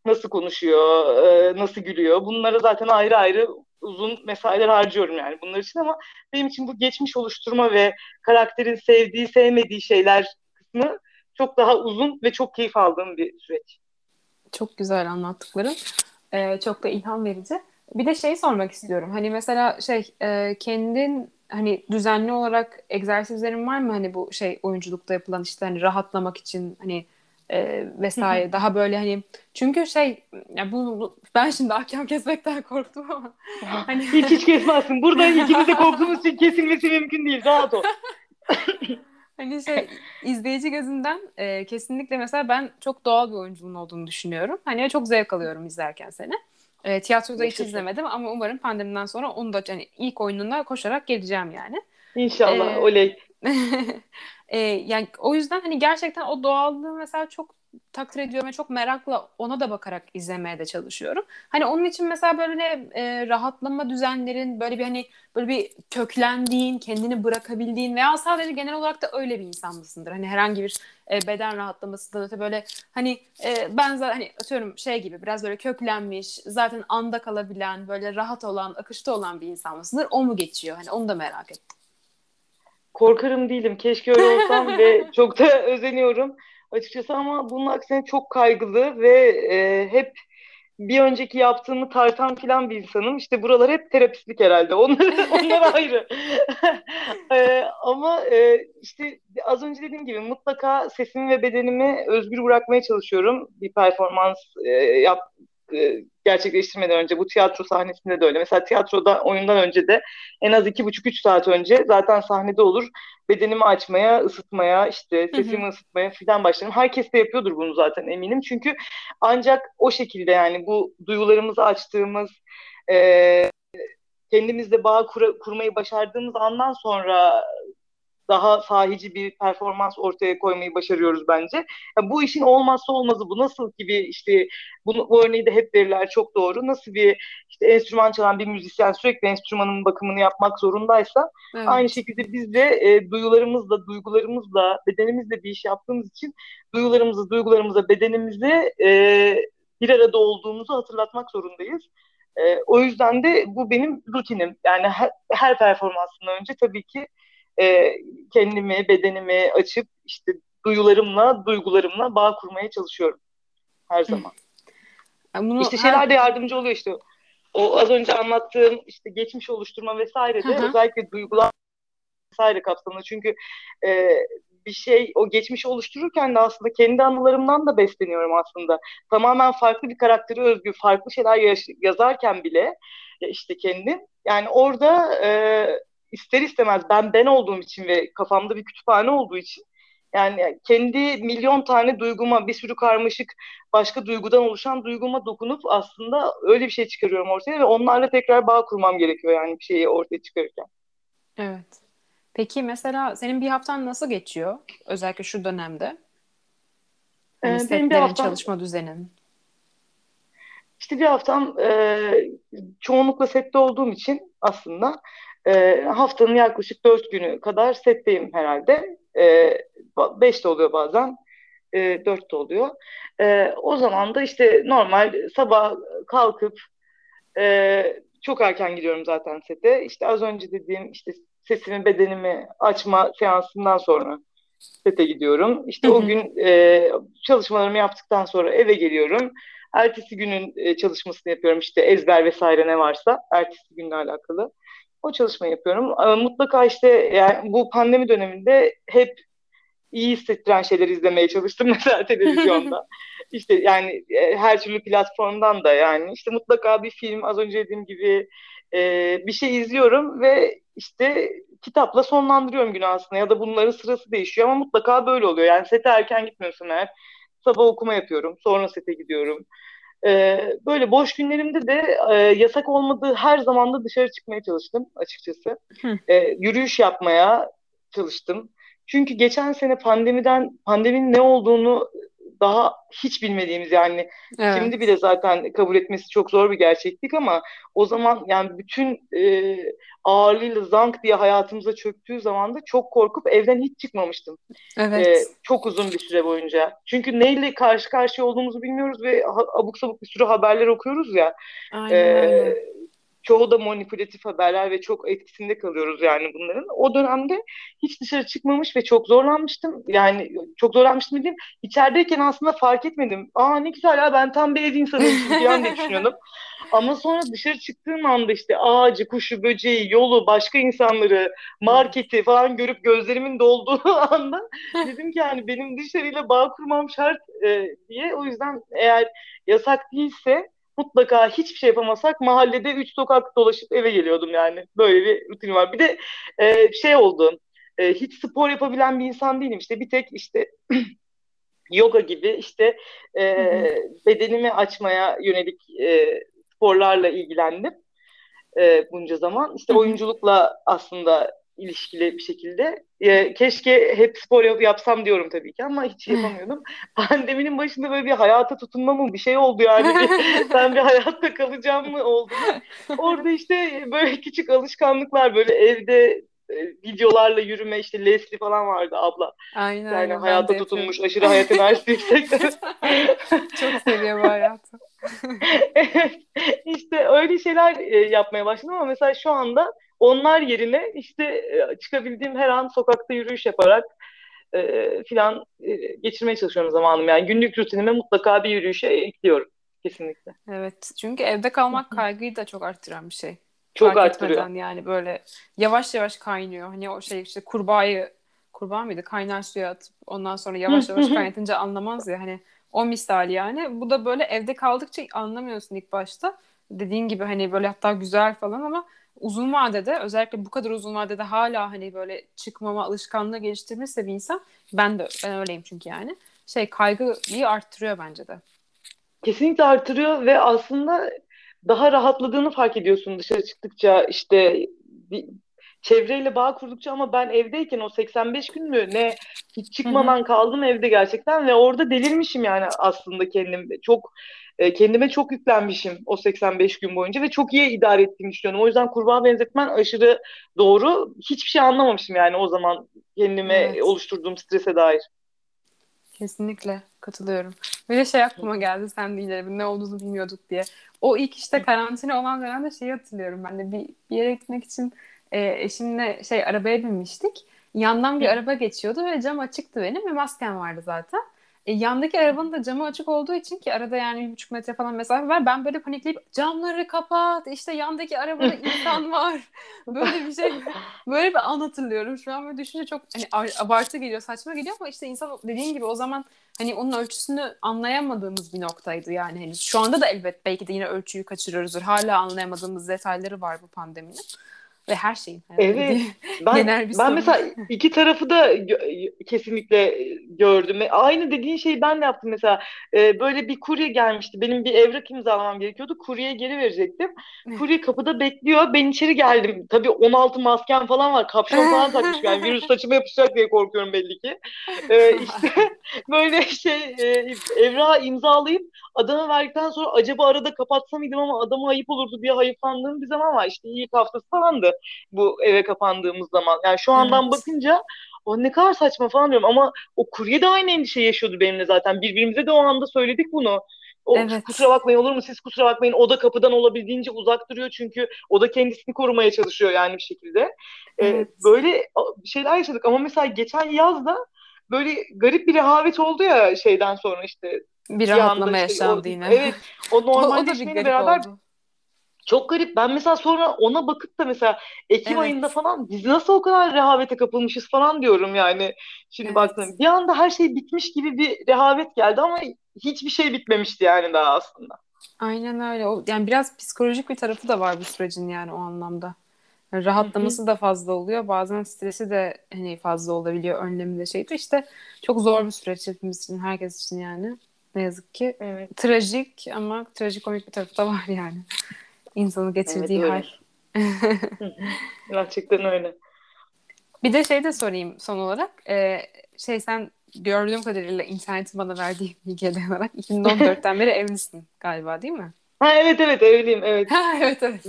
[SPEAKER 2] nasıl konuşuyor, e, nasıl gülüyor. Bunlara zaten ayrı ayrı uzun mesailer harcıyorum yani bunlar için ama benim için bu geçmiş oluşturma ve karakterin sevdiği, sevmediği şeyler kısmı çok daha uzun ve çok keyif aldığım bir süreç.
[SPEAKER 1] Çok güzel anlattıkların. Ee, çok da ilham verici. Bir de şey sormak istiyorum. Hani mesela şey e, kendin hani düzenli olarak egzersizlerin var mı hani bu şey oyunculukta yapılan işte hani rahatlamak için hani e, vesaire daha böyle hani çünkü şey ya bu, bu ben şimdi ahkam kesmekten korktum ama
[SPEAKER 2] hani hiç hiç kesmezsin. Burada ikimiz de korktuğumuz için kesilmesi mümkün değil. Rahat ol.
[SPEAKER 1] Hani şey izleyici gözünden e, kesinlikle mesela ben çok doğal bir oyunculuğun olduğunu düşünüyorum. Hani çok zevk alıyorum izlerken seni. E, tiyatroda hiç izlemedim ama umarım pandemiden sonra onu da hani ilk oyununa koşarak geleceğim yani.
[SPEAKER 2] İnşallah ee, oley.
[SPEAKER 1] e, yani o yüzden hani gerçekten o doğallığı mesela çok takdir ediyorum ve çok merakla ona da bakarak izlemeye de çalışıyorum. Hani onun için mesela böyle e, rahatlama düzenlerin böyle bir hani böyle bir köklendiğin, kendini bırakabildiğin veya sadece genel olarak da öyle bir insan mısındır? Hani herhangi bir e, beden rahatlamasından öte böyle hani e, ben zaten hani atıyorum şey gibi biraz böyle köklenmiş, zaten anda kalabilen, böyle rahat olan, akışta olan bir insan mısındır? O mu geçiyor? Hani onu da merak ettim.
[SPEAKER 2] Korkarım değilim. Keşke öyle olsam ve çok da özeniyorum açıkçası ama bunun aksine çok kaygılı ve e, hep bir önceki yaptığımı tartan filan bir insanım. İşte buralar hep terapistlik herhalde. Onlar, onlar ayrı. e, ama e, işte az önce dediğim gibi mutlaka sesimi ve bedenimi özgür bırakmaya çalışıyorum. Bir performans e, yap, e, gerçekleştirmeden önce bu tiyatro sahnesinde de öyle. Mesela tiyatroda oyundan önce de en az iki buçuk üç saat önce zaten sahnede olur. Bedenimi açmaya, ısıtmaya, işte sesimi hı hı. ısıtmaya filan başlarım. Herkes de yapıyordur bunu zaten eminim. Çünkü ancak o şekilde yani bu duygularımızı açtığımız, e, kendimizle bağ kur- kurmayı başardığımız andan sonra daha sahici bir performans ortaya koymayı başarıyoruz bence. Yani bu işin olmazsa olmazı bu. Nasıl gibi işte bunu, bu örneği de hep verirler çok doğru. Nasıl bir işte enstrüman çalan bir müzisyen sürekli enstrümanın bakımını yapmak zorundaysa evet. aynı şekilde biz de e, duyularımızla, duygularımızla, bedenimizle bir iş yaptığımız için duygularımızı, duygularımıza, bedenimizi e, bir arada olduğumuzu hatırlatmak zorundayız. E, o yüzden de bu benim rutinim. Yani her, her performansından önce tabii ki e, kendimi, bedenimi açıp işte duyularımla, duygularımla bağ kurmaya çalışıyorum her zaman. Yani bunu işte şeyler her... de yardımcı oluyor işte. O az önce anlattığım işte geçmiş oluşturma vesaire de özellikle duygular vesaire kapsamında. Çünkü e, bir şey o geçmiş oluştururken de aslında kendi anılarımdan da besleniyorum aslında. Tamamen farklı bir karakteri özgü, farklı şeyler yaş- yazarken bile işte kendim yani orada e, ister istemez ben ben olduğum için ve kafamda bir kütüphane olduğu için yani kendi milyon tane duyguma, bir sürü karmaşık başka duygudan oluşan duyguma dokunup aslında öyle bir şey çıkarıyorum ortaya ve onlarla tekrar bağ kurmam gerekiyor yani bir şeyi ortaya çıkarırken.
[SPEAKER 1] Evet. Peki mesela senin bir haftan nasıl geçiyor? Özellikle şu dönemde. Yani ee, benim bir haftam, çalışma düzenin.
[SPEAKER 2] İşte bir haftam e, çoğunlukla sette olduğum için aslında e, haftanın yaklaşık dört günü kadar setteyim herhalde. E, beş de oluyor bazen. E, dört de oluyor. E, o zaman da işte normal sabah kalkıp e, çok erken gidiyorum zaten sete. İşte az önce dediğim işte sesimi, bedenimi açma seansından sonra sete gidiyorum. İşte hı hı. o gün e, çalışmalarımı yaptıktan sonra eve geliyorum. Ertesi günün e, çalışmasını yapıyorum işte ezber vesaire ne varsa ertesi günle alakalı. O çalışmayı yapıyorum. Mutlaka işte yani bu pandemi döneminde hep iyi hissettiren şeyler izlemeye çalıştım mesela televizyonda. İşte yani e, her türlü platformdan da yani işte mutlaka bir film az önce dediğim gibi e, bir şey izliyorum ve işte kitapla sonlandırıyorum günü aslında ya da bunların sırası değişiyor ama mutlaka böyle oluyor. Yani sete erken gitmiyorsun eğer sabah okuma yapıyorum sonra sete gidiyorum. E, böyle boş günlerimde de e, yasak olmadığı her zaman da dışarı çıkmaya çalıştım açıkçası. E, yürüyüş yapmaya çalıştım. Çünkü geçen sene pandemiden pandeminin ne olduğunu daha hiç bilmediğimiz yani evet. şimdi bile zaten kabul etmesi çok zor bir gerçeklik ama o zaman yani bütün e, ağırlığıyla zank diye hayatımıza çöktüğü zaman da çok korkup evden hiç çıkmamıştım. Evet. E, çok uzun bir süre boyunca. Çünkü neyle karşı karşıya olduğumuzu bilmiyoruz ve abuk sabuk bir sürü haberler okuyoruz ya. Aynen e, çoğu da manipülatif haberler ve çok etkisinde kalıyoruz yani bunların. O dönemde hiç dışarı çıkmamış ve çok zorlanmıştım. Yani çok zorlanmıştım dediğim içerideyken aslında fark etmedim. Aa ne güzel ya ben tam bir ev insanıymışım falan diye düşünüyordum. Ama sonra dışarı çıktığım anda işte ağacı, kuşu, böceği, yolu, başka insanları, marketi falan görüp gözlerimin dolduğu anda dedim ki yani benim dışarıyla bağ kurmam şart e, diye. O yüzden eğer yasak değilse mutlaka hiçbir şey yapamasak mahallede üç sokak dolaşıp eve geliyordum yani. Böyle bir rutin var. Bir de e, şey oldu. e, hiç spor yapabilen bir insan değilim. İşte bir tek işte yoga gibi işte e, bedenimi açmaya yönelik e, sporlarla ilgilendim e, bunca zaman. İşte oyunculukla aslında ilişkili bir şekilde. E, keşke hep spor yap, yapsam diyorum tabii ki ama hiç yapamıyordum. Pandeminin başında böyle bir hayata tutunma mı bir şey oldu yani. ben bir hayatta kalacağım mı oldu. Orada işte böyle küçük alışkanlıklar böyle evde e, videolarla yürüme işte Leslie falan vardı abla.
[SPEAKER 1] Aynen.
[SPEAKER 2] Yani hayata tutunmuş aşırı hayat enerjisi yüksek.
[SPEAKER 1] Çok seviyor bu hayatı.
[SPEAKER 2] evet. İşte öyle şeyler e, yapmaya başladım ama mesela şu anda onlar yerine işte e, çıkabildiğim her an sokakta yürüyüş yaparak e, filan e, geçirmeye çalışıyorum zamanım. Yani günlük rutinime mutlaka bir yürüyüşe ekliyorum. Kesinlikle.
[SPEAKER 1] Evet. Çünkü evde kalmak kaygıyı da çok arttıran bir şey.
[SPEAKER 2] Çok Fark arttırıyor.
[SPEAKER 1] Yani böyle yavaş yavaş kaynıyor. Hani o şey işte kurbağayı kurbağa mıydı? Kaynar suya atıp ondan sonra yavaş yavaş kaynatınca anlamaz ya. Hani o misal yani. Bu da böyle evde kaldıkça anlamıyorsun ilk başta. Dediğin gibi hani böyle hatta güzel falan ama uzun vadede özellikle bu kadar uzun vadede hala hani böyle çıkmama alışkanlığı geliştirmişse bir insan ben de ben öyleyim çünkü yani. Şey kaygıyı arttırıyor bence de.
[SPEAKER 2] Kesinlikle arttırıyor ve aslında daha rahatladığını fark ediyorsun dışarı çıktıkça işte bir, çevreyle bağ kurdukça ama ben evdeyken o 85 gün mü ne hiç çıkmadan kaldım evde gerçekten ve orada delirmişim yani aslında kendim. Çok e, kendime çok yüklenmişim o 85 gün boyunca ve çok iyi idare ettiğimi düşünüyorum. O yüzden kurbağa benzetmen aşırı doğru. Hiçbir şey anlamamışım yani o zaman kendime evet. oluşturduğum strese dair.
[SPEAKER 1] Kesinlikle katılıyorum. Bir de şey aklıma geldi sen deyince ne olduğunu bilmiyorduk diye. O ilk işte karantina olan dönemde şeyi hatırlıyorum ben de bir, bir yere gitmek için e, eşimle şey arabaya binmiştik. Yandan bir araba geçiyordu ve cam açıktı benim ve maskem vardı zaten. E, yandaki arabanın da camı açık olduğu için ki arada yani bir buçuk metre falan mesafe var. Ben böyle panikleyip camları kapat işte yandaki arabada insan var. Böyle bir şey böyle bir an hatırlıyorum. Şu an böyle düşünce çok hani abartı geliyor saçma geliyor ama işte insan dediğin gibi o zaman hani onun ölçüsünü anlayamadığımız bir noktaydı yani henüz. Şu anda da elbet belki de yine ölçüyü kaçırıyoruzdur. Hala anlayamadığımız detayları var bu pandeminin ve her şeyin.
[SPEAKER 2] Evet. Ben, Genel bir ben mesela iki tarafı da kesinlikle gördüm. Aynı dediğin şeyi ben de yaptım mesela. Ee, böyle bir kurye gelmişti. Benim bir evrak imzalamam gerekiyordu. Kuryeye geri verecektim. Kurye kapıda bekliyor. Ben içeri geldim. Tabii 16 maskem falan var. Kapşon falan takmış. Yani virüs saçıma yapışacak diye korkuyorum belli ki. Ee, işte böyle şey e, evrağı imzalayıp adama verdikten sonra acaba arada kapatsam mıydım ama adama ayıp olurdu diye hayıflandığım bir zaman var. İşte ilk haftası falandı bu eve kapandığımız zaman. Yani şu andan evet. bakınca o ne kadar saçma falan diyorum ama o kurye de aynı endişe yaşıyordu benimle zaten. Birbirimize de o anda söyledik bunu. O evet. kusura bakmayın olur mu siz kusura bakmayın o da kapıdan olabildiğince uzak duruyor çünkü o da kendisini korumaya çalışıyor yani bir şekilde. Ee, evet. Ee, böyle şeyler yaşadık ama mesela geçen yaz da böyle garip bir rehavet oldu ya şeyden sonra işte.
[SPEAKER 1] Bir rahatlama işte, yaşandı
[SPEAKER 2] o,
[SPEAKER 1] yine.
[SPEAKER 2] Evet o normalleşmeyle beraber oldu. Çok garip. Ben mesela sonra ona bakıp da mesela Ekim evet. ayında falan biz nasıl o kadar rehavete kapılmışız falan diyorum yani. Şimdi evet. baktım bir anda her şey bitmiş gibi bir rehavet geldi ama hiçbir şey bitmemişti yani daha aslında.
[SPEAKER 1] Aynen öyle. O, yani biraz psikolojik bir tarafı da var bu sürecin yani o anlamda. Yani rahatlaması Hı-hı. da fazla oluyor. Bazen stresi de hani fazla olabiliyor. Önlemi de şeydi. İşte çok zor bir süreç hepimiz için, herkes için yani. Ne yazık ki. Evet. Trajik ama trajikomik bir tarafı da var yani insanı getirdiği evet, hal.
[SPEAKER 2] Gerçekten öyle.
[SPEAKER 1] Bir de şey de sorayım son olarak. Ee, şey sen gördüğüm kadarıyla internetin bana verdiği bilgiye dayanarak 2014'ten beri evlisin galiba değil mi?
[SPEAKER 2] Ha evet evet evliyim evet.
[SPEAKER 1] Ha evet evet.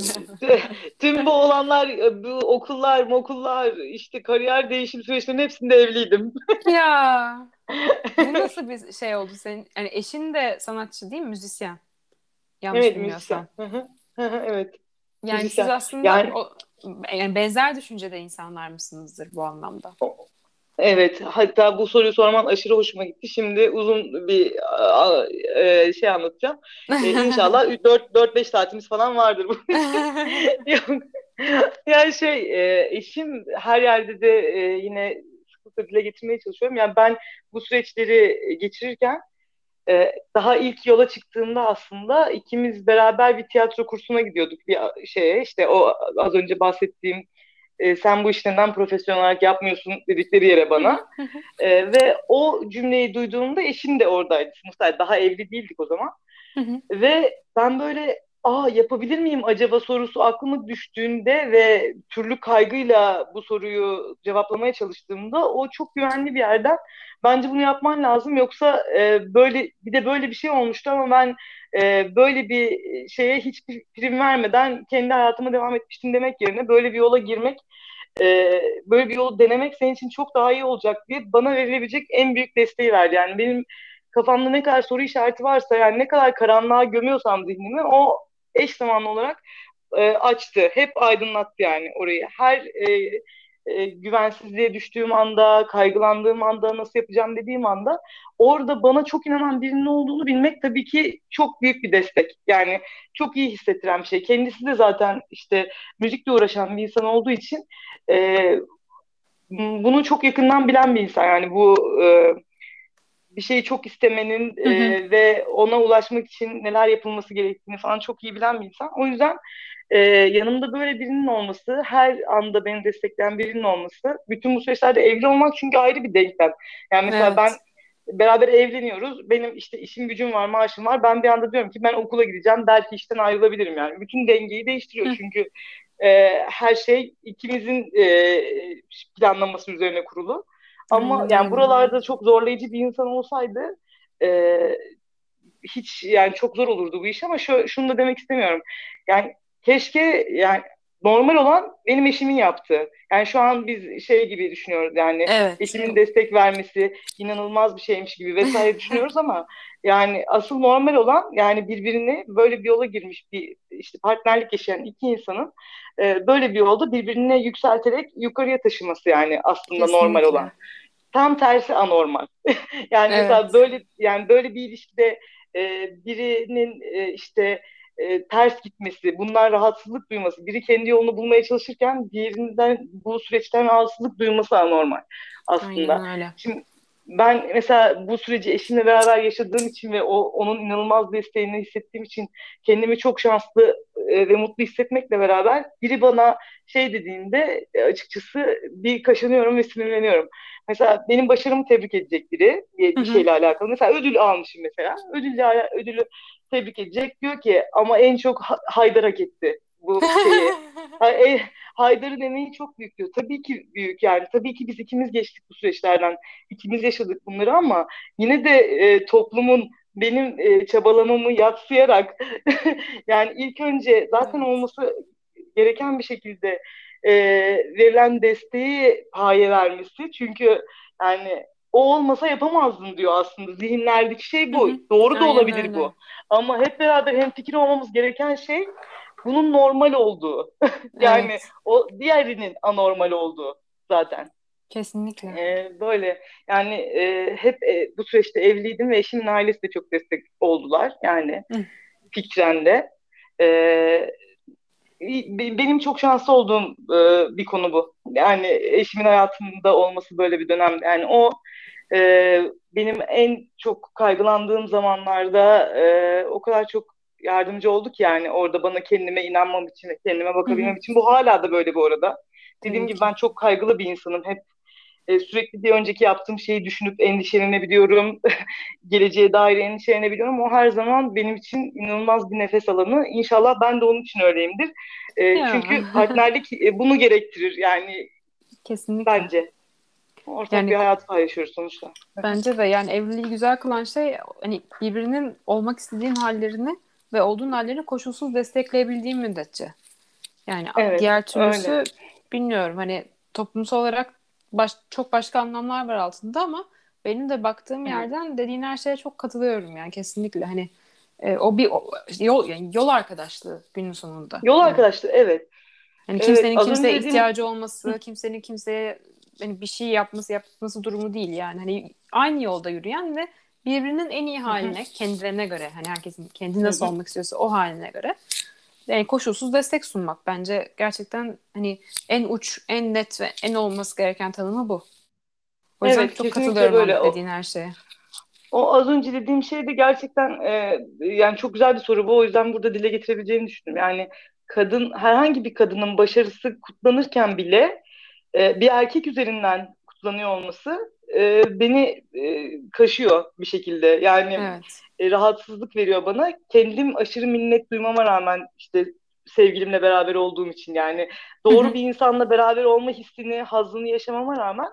[SPEAKER 2] Tüm bu olanlar, bu okullar, okullar, işte kariyer değişim süreçlerinin hepsinde evliydim.
[SPEAKER 1] ya. Bu nasıl bir şey oldu senin? Yani eşin de sanatçı değil mi? Müzisyen. Yanlış evet, bilmiyorsam.
[SPEAKER 2] Müzisyen evet.
[SPEAKER 1] Yani Müzisyen. siz aslında yani, o, yani benzer düşüncede insanlar mısınızdır bu anlamda?
[SPEAKER 2] Evet, hatta bu soruyu sorman aşırı hoşuma gitti. Şimdi uzun bir e, şey anlatacağım. Ee, inşallah 4-5 saatimiz falan vardır. yani şey, e, eşim her yerde de e, yine sıklıkla dile getirmeye çalışıyorum. Yani ben bu süreçleri geçirirken ee, daha ilk yola çıktığımda aslında ikimiz beraber bir tiyatro kursuna gidiyorduk bir şeye işte o az önce bahsettiğim e, sen bu işi neden profesyonel olarak yapmıyorsun dedikleri yere bana. e, ve o cümleyi duyduğumda eşim de oradaydı. Sınıftaydı. Daha evli değildik o zaman. ve ben böyle aa yapabilir miyim acaba sorusu aklıma düştüğünde ve türlü kaygıyla bu soruyu cevaplamaya çalıştığımda o çok güvenli bir yerden bence bunu yapman lazım yoksa e, böyle bir de böyle bir şey olmuştu ama ben e, böyle bir şeye hiçbir prim vermeden kendi hayatıma devam etmiştim demek yerine böyle bir yola girmek e, böyle bir yolu denemek senin için çok daha iyi olacak diye bana verilebilecek en büyük desteği verdi. Yani benim kafamda ne kadar soru işareti varsa yani ne kadar karanlığa gömüyorsam zihnimi o eş zamanlı olarak e, açtı. Hep aydınlattı yani orayı. Her e, e, güvensizliğe düştüğüm anda, kaygılandığım anda, nasıl yapacağım dediğim anda orada bana çok inanan birinin olduğunu bilmek tabii ki çok büyük bir destek. Yani çok iyi hissettiren bir şey. Kendisi de zaten işte müzikle uğraşan bir insan olduğu için e, bunu çok yakından bilen bir insan. Yani bu e, bir şeyi çok istemenin hı hı. E, ve ona ulaşmak için neler yapılması gerektiğini falan çok iyi bilen bir insan. O yüzden e, yanımda böyle birinin olması, her anda beni destekleyen birinin olması, bütün bu süreçlerde evli olmak çünkü ayrı bir denklem. Yani mesela evet. ben beraber evleniyoruz. Benim işte işim gücüm var, maaşım var. Ben bir anda diyorum ki ben okula gideceğim. Belki işten ayrılabilirim yani. Bütün dengeyi değiştiriyor Hı. çünkü e, her şey ikimizin e, planlaması üzerine kurulu. Ama hmm. yani buralarda çok zorlayıcı bir insan olsaydı e, hiç yani çok zor olurdu bu iş ama şu, şunu da demek istemiyorum. Yani keşke yani normal olan benim eşimin yaptığı. Yani şu an biz şey gibi düşünüyoruz yani evet. eşimin destek vermesi inanılmaz bir şeymiş gibi vesaire düşünüyoruz ama yani asıl normal olan yani birbirini böyle bir yola girmiş bir işte partnerlik yaşayan iki insanın e, böyle bir yolda birbirine yükselterek yukarıya taşıması yani aslında Kesinlikle. normal olan. Tam tersi anormal. yani evet. mesela böyle yani böyle bir ilişkide e, birinin e, işte e, ters gitmesi, bundan rahatsızlık duyması, biri kendi yolunu bulmaya çalışırken diğerinden bu süreçten rahatsızlık duyması anormal aslında. Aynen öyle. Şimdi ben mesela bu süreci eşimle beraber yaşadığım için ve o onun inanılmaz desteğini hissettiğim için kendimi çok şanslı e, ve mutlu hissetmekle beraber biri bana şey dediğinde e, açıkçası bir kaşınıyorum ve sinirleniyorum. Mesela benim başarımı tebrik edecek biri bir, bir şeyle alakalı. Mesela ödül almışım mesela. Ödülle, ödülü tebrik edecek. Diyor ki ama en çok Haydar hak etti bu şeyi. E, Haydar'ın emeği çok büyük diyor. Tabii ki büyük yani. Tabii ki biz ikimiz geçtik bu süreçlerden. İkimiz yaşadık bunları ama yine de e, toplumun benim e, çabalamamı yatsıyarak yani ilk önce zaten olması gereken bir şekilde e, verilen desteği paye vermesi. Çünkü yani o olmasa yapamazdın diyor aslında. Zihinlerdeki şey bu. Hı hı. Doğru da Aynen olabilir öyle. bu. Ama hep beraber hem fikir olmamız gereken şey bunun normal olduğu. yani evet. o diğerinin anormal olduğu zaten.
[SPEAKER 1] Kesinlikle.
[SPEAKER 2] Ee, böyle yani e, hep e, bu süreçte evliydim ve eşimin ailesi de çok destek oldular yani Hı. fikren de. Ee, benim çok şanslı olduğum e, bir konu bu. Yani eşimin hayatımda olması böyle bir dönem. Yani o e, benim en çok kaygılandığım zamanlarda e, o kadar çok yardımcı oldu ki yani orada bana kendime inanmam için, kendime bakabilmem Hı-hı. için. Bu hala da böyle bu arada. Dediğim Tabii gibi ben çok kaygılı bir insanım. Hep e, sürekli bir önceki yaptığım şeyi düşünüp endişelenebiliyorum. Geleceğe dair endişelenebiliyorum. O her zaman benim için inanılmaz bir nefes alanı. İnşallah ben de onun için öyleyimdir. E, çünkü partnerlik e, bunu gerektirir yani. Kesinlikle. Bence. Ortak yani, bir hayat paylaşıyoruz sonuçta.
[SPEAKER 1] Bence de yani evliliği güzel kılan şey hani birbirinin olmak istediğin hallerini ve olduğun hallerini koşulsuz destekleyebildiğin müddetçe. Yani evet, diğer türlüsü öyle. bilmiyorum hani toplumsal olarak baş, çok başka anlamlar var altında ama benim de baktığım evet. yerden dediğin her şeye çok katılıyorum yani kesinlikle hani e, o bir o, yol yani yol arkadaşlığı günün sonunda.
[SPEAKER 2] Yol arkadaşlığı evet.
[SPEAKER 1] Yani kimsenin evet, kimseye dediğim... ihtiyacı olması, kimsenin kimseye hani bir şey yapması yapması durumu değil yani. Hani aynı yolda yürüyen ve birbirinin en iyi haline Hı-hı. kendilerine göre hani herkesin kendi nasıl Hı-hı. olmak istiyorsa o haline göre yani koşulsuz destek sunmak bence gerçekten hani en uç, en net ve en olması gereken tanımı bu. O yüzden evet, çok katılıyorum böyle. dediğin her şeye.
[SPEAKER 2] O az önce dediğim şey de gerçekten e, yani çok güzel bir soru bu. O yüzden burada dile getirebileceğimi düşündüm. Yani kadın herhangi bir kadının başarısı kutlanırken bile e, bir erkek üzerinden kutlanıyor olması e, beni e, kaşıyor bir şekilde. Yani
[SPEAKER 1] Evet.
[SPEAKER 2] E, rahatsızlık veriyor bana. Kendim aşırı minnet duymama rağmen işte sevgilimle beraber olduğum için yani doğru bir insanla beraber olma hissini, hazzını yaşamama rağmen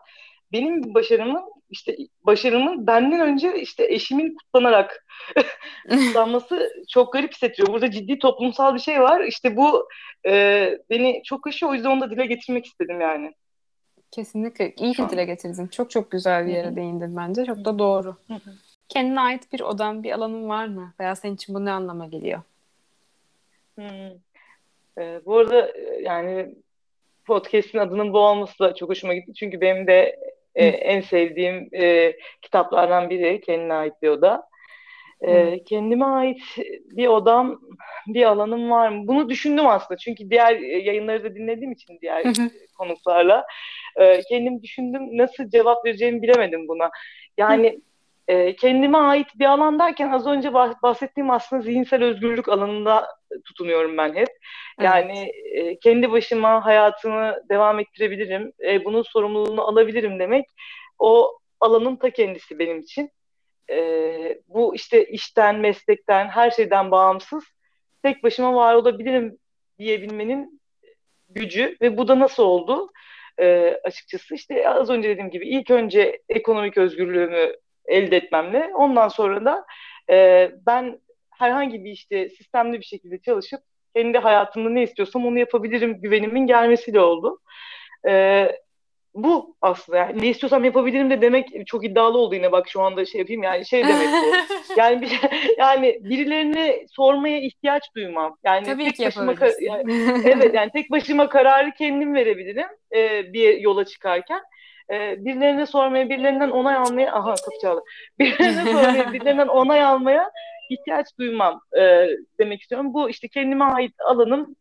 [SPEAKER 2] benim başarımın işte başarımın benden önce işte eşimin kutlanarak kutlanması çok garip hissettiriyor. Burada ciddi toplumsal bir şey var. İşte bu e, beni çok kaşıyor. O yüzden onu da dile getirmek istedim yani.
[SPEAKER 1] Kesinlikle. İyi ki dile getirdin. Çok çok güzel bir yere değindin bence. Çok da doğru. Kendine ait bir odan, bir alanın var mı? Veya senin için bu ne anlama geliyor?
[SPEAKER 2] Hmm. Ee, bu arada e, yani podcast'in adının bu olması da çok hoşuma gitti. Çünkü benim de e, en sevdiğim e, kitaplardan biri kendine ait bir oda. E, kendime ait bir odam, bir alanım var mı? Bunu düşündüm aslında. Çünkü diğer yayınları da dinlediğim için diğer konuklarla e, kendim düşündüm. Nasıl cevap vereceğimi bilemedim buna. Yani e, kendime ait bir alan derken az önce bahsettiğim aslında zihinsel özgürlük alanında tutunuyorum ben hep. Yani evet. e, kendi başıma hayatımı devam ettirebilirim, e, bunun sorumluluğunu alabilirim demek o alanın ta kendisi benim için. E, bu işte işten, meslekten, her şeyden bağımsız tek başıma var olabilirim diyebilmenin gücü ve bu da nasıl oldu? E, açıkçası işte az önce dediğim gibi ilk önce ekonomik özgürlüğümü elde etmemle ondan sonra da e, ben herhangi bir işte sistemli bir şekilde çalışıp kendi hayatımda ne istiyorsam onu yapabilirim güvenimin gelmesiyle oldu. E, bu aslında yani ne istiyorsam yapabilirim de demek çok iddialı oldu yine bak şu anda şey yapayım yani şey demek bu. yani bir yani birilerine sormaya ihtiyaç duymam. Yani
[SPEAKER 1] Tabii
[SPEAKER 2] tek
[SPEAKER 1] ki
[SPEAKER 2] başıma yani, evet yani tek başıma kararı kendim verebilirim e, bir yola çıkarken e, birilerine sormaya, birilerinden onay almaya, aha kapı çaldı. Birilerine sormaya, birilerinden onay almaya ihtiyaç duymam e, demek istiyorum. Bu işte kendime ait alanım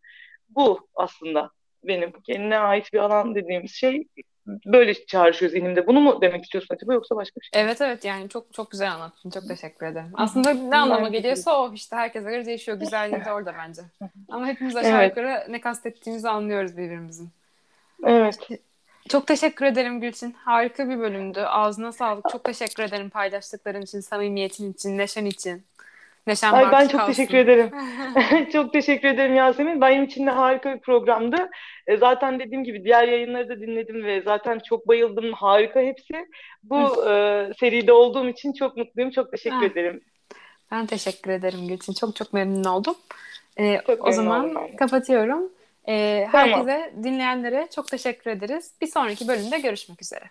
[SPEAKER 2] bu aslında benim. Kendine ait bir alan dediğimiz şey böyle çağrışıyor zihnimde. Bunu mu demek istiyorsun acaba yoksa başka bir şey?
[SPEAKER 1] Evet evet yani çok çok güzel anlattın. Çok teşekkür ederim. Aslında ne anlama geliyorsa o işte herkese göre değişiyor. Güzelliği de orada bence. Ama hepimiz aşağı evet. yukarı ne kastettiğimizi anlıyoruz birbirimizin.
[SPEAKER 2] Evet.
[SPEAKER 1] Çok teşekkür ederim Gülçin. Harika bir bölümdü. Ağzına sağlık. Çok teşekkür ederim paylaştıkların için, samimiyetin için, neşen için.
[SPEAKER 2] Neşen Ay, ben çok kalsın. teşekkür ederim. çok teşekkür ederim Yasemin. Benim için de harika bir programdı. E, zaten dediğim gibi diğer yayınları da dinledim ve zaten çok bayıldım. Harika hepsi. Bu e, seride olduğum için çok mutluyum. Çok teşekkür ha. ederim.
[SPEAKER 1] Ben teşekkür ederim Gülçin. Çok çok memnun oldum. E, çok o zaman oldum. kapatıyorum. Ee, herkese, tamam. dinleyenlere çok teşekkür ederiz. Bir sonraki bölümde görüşmek üzere.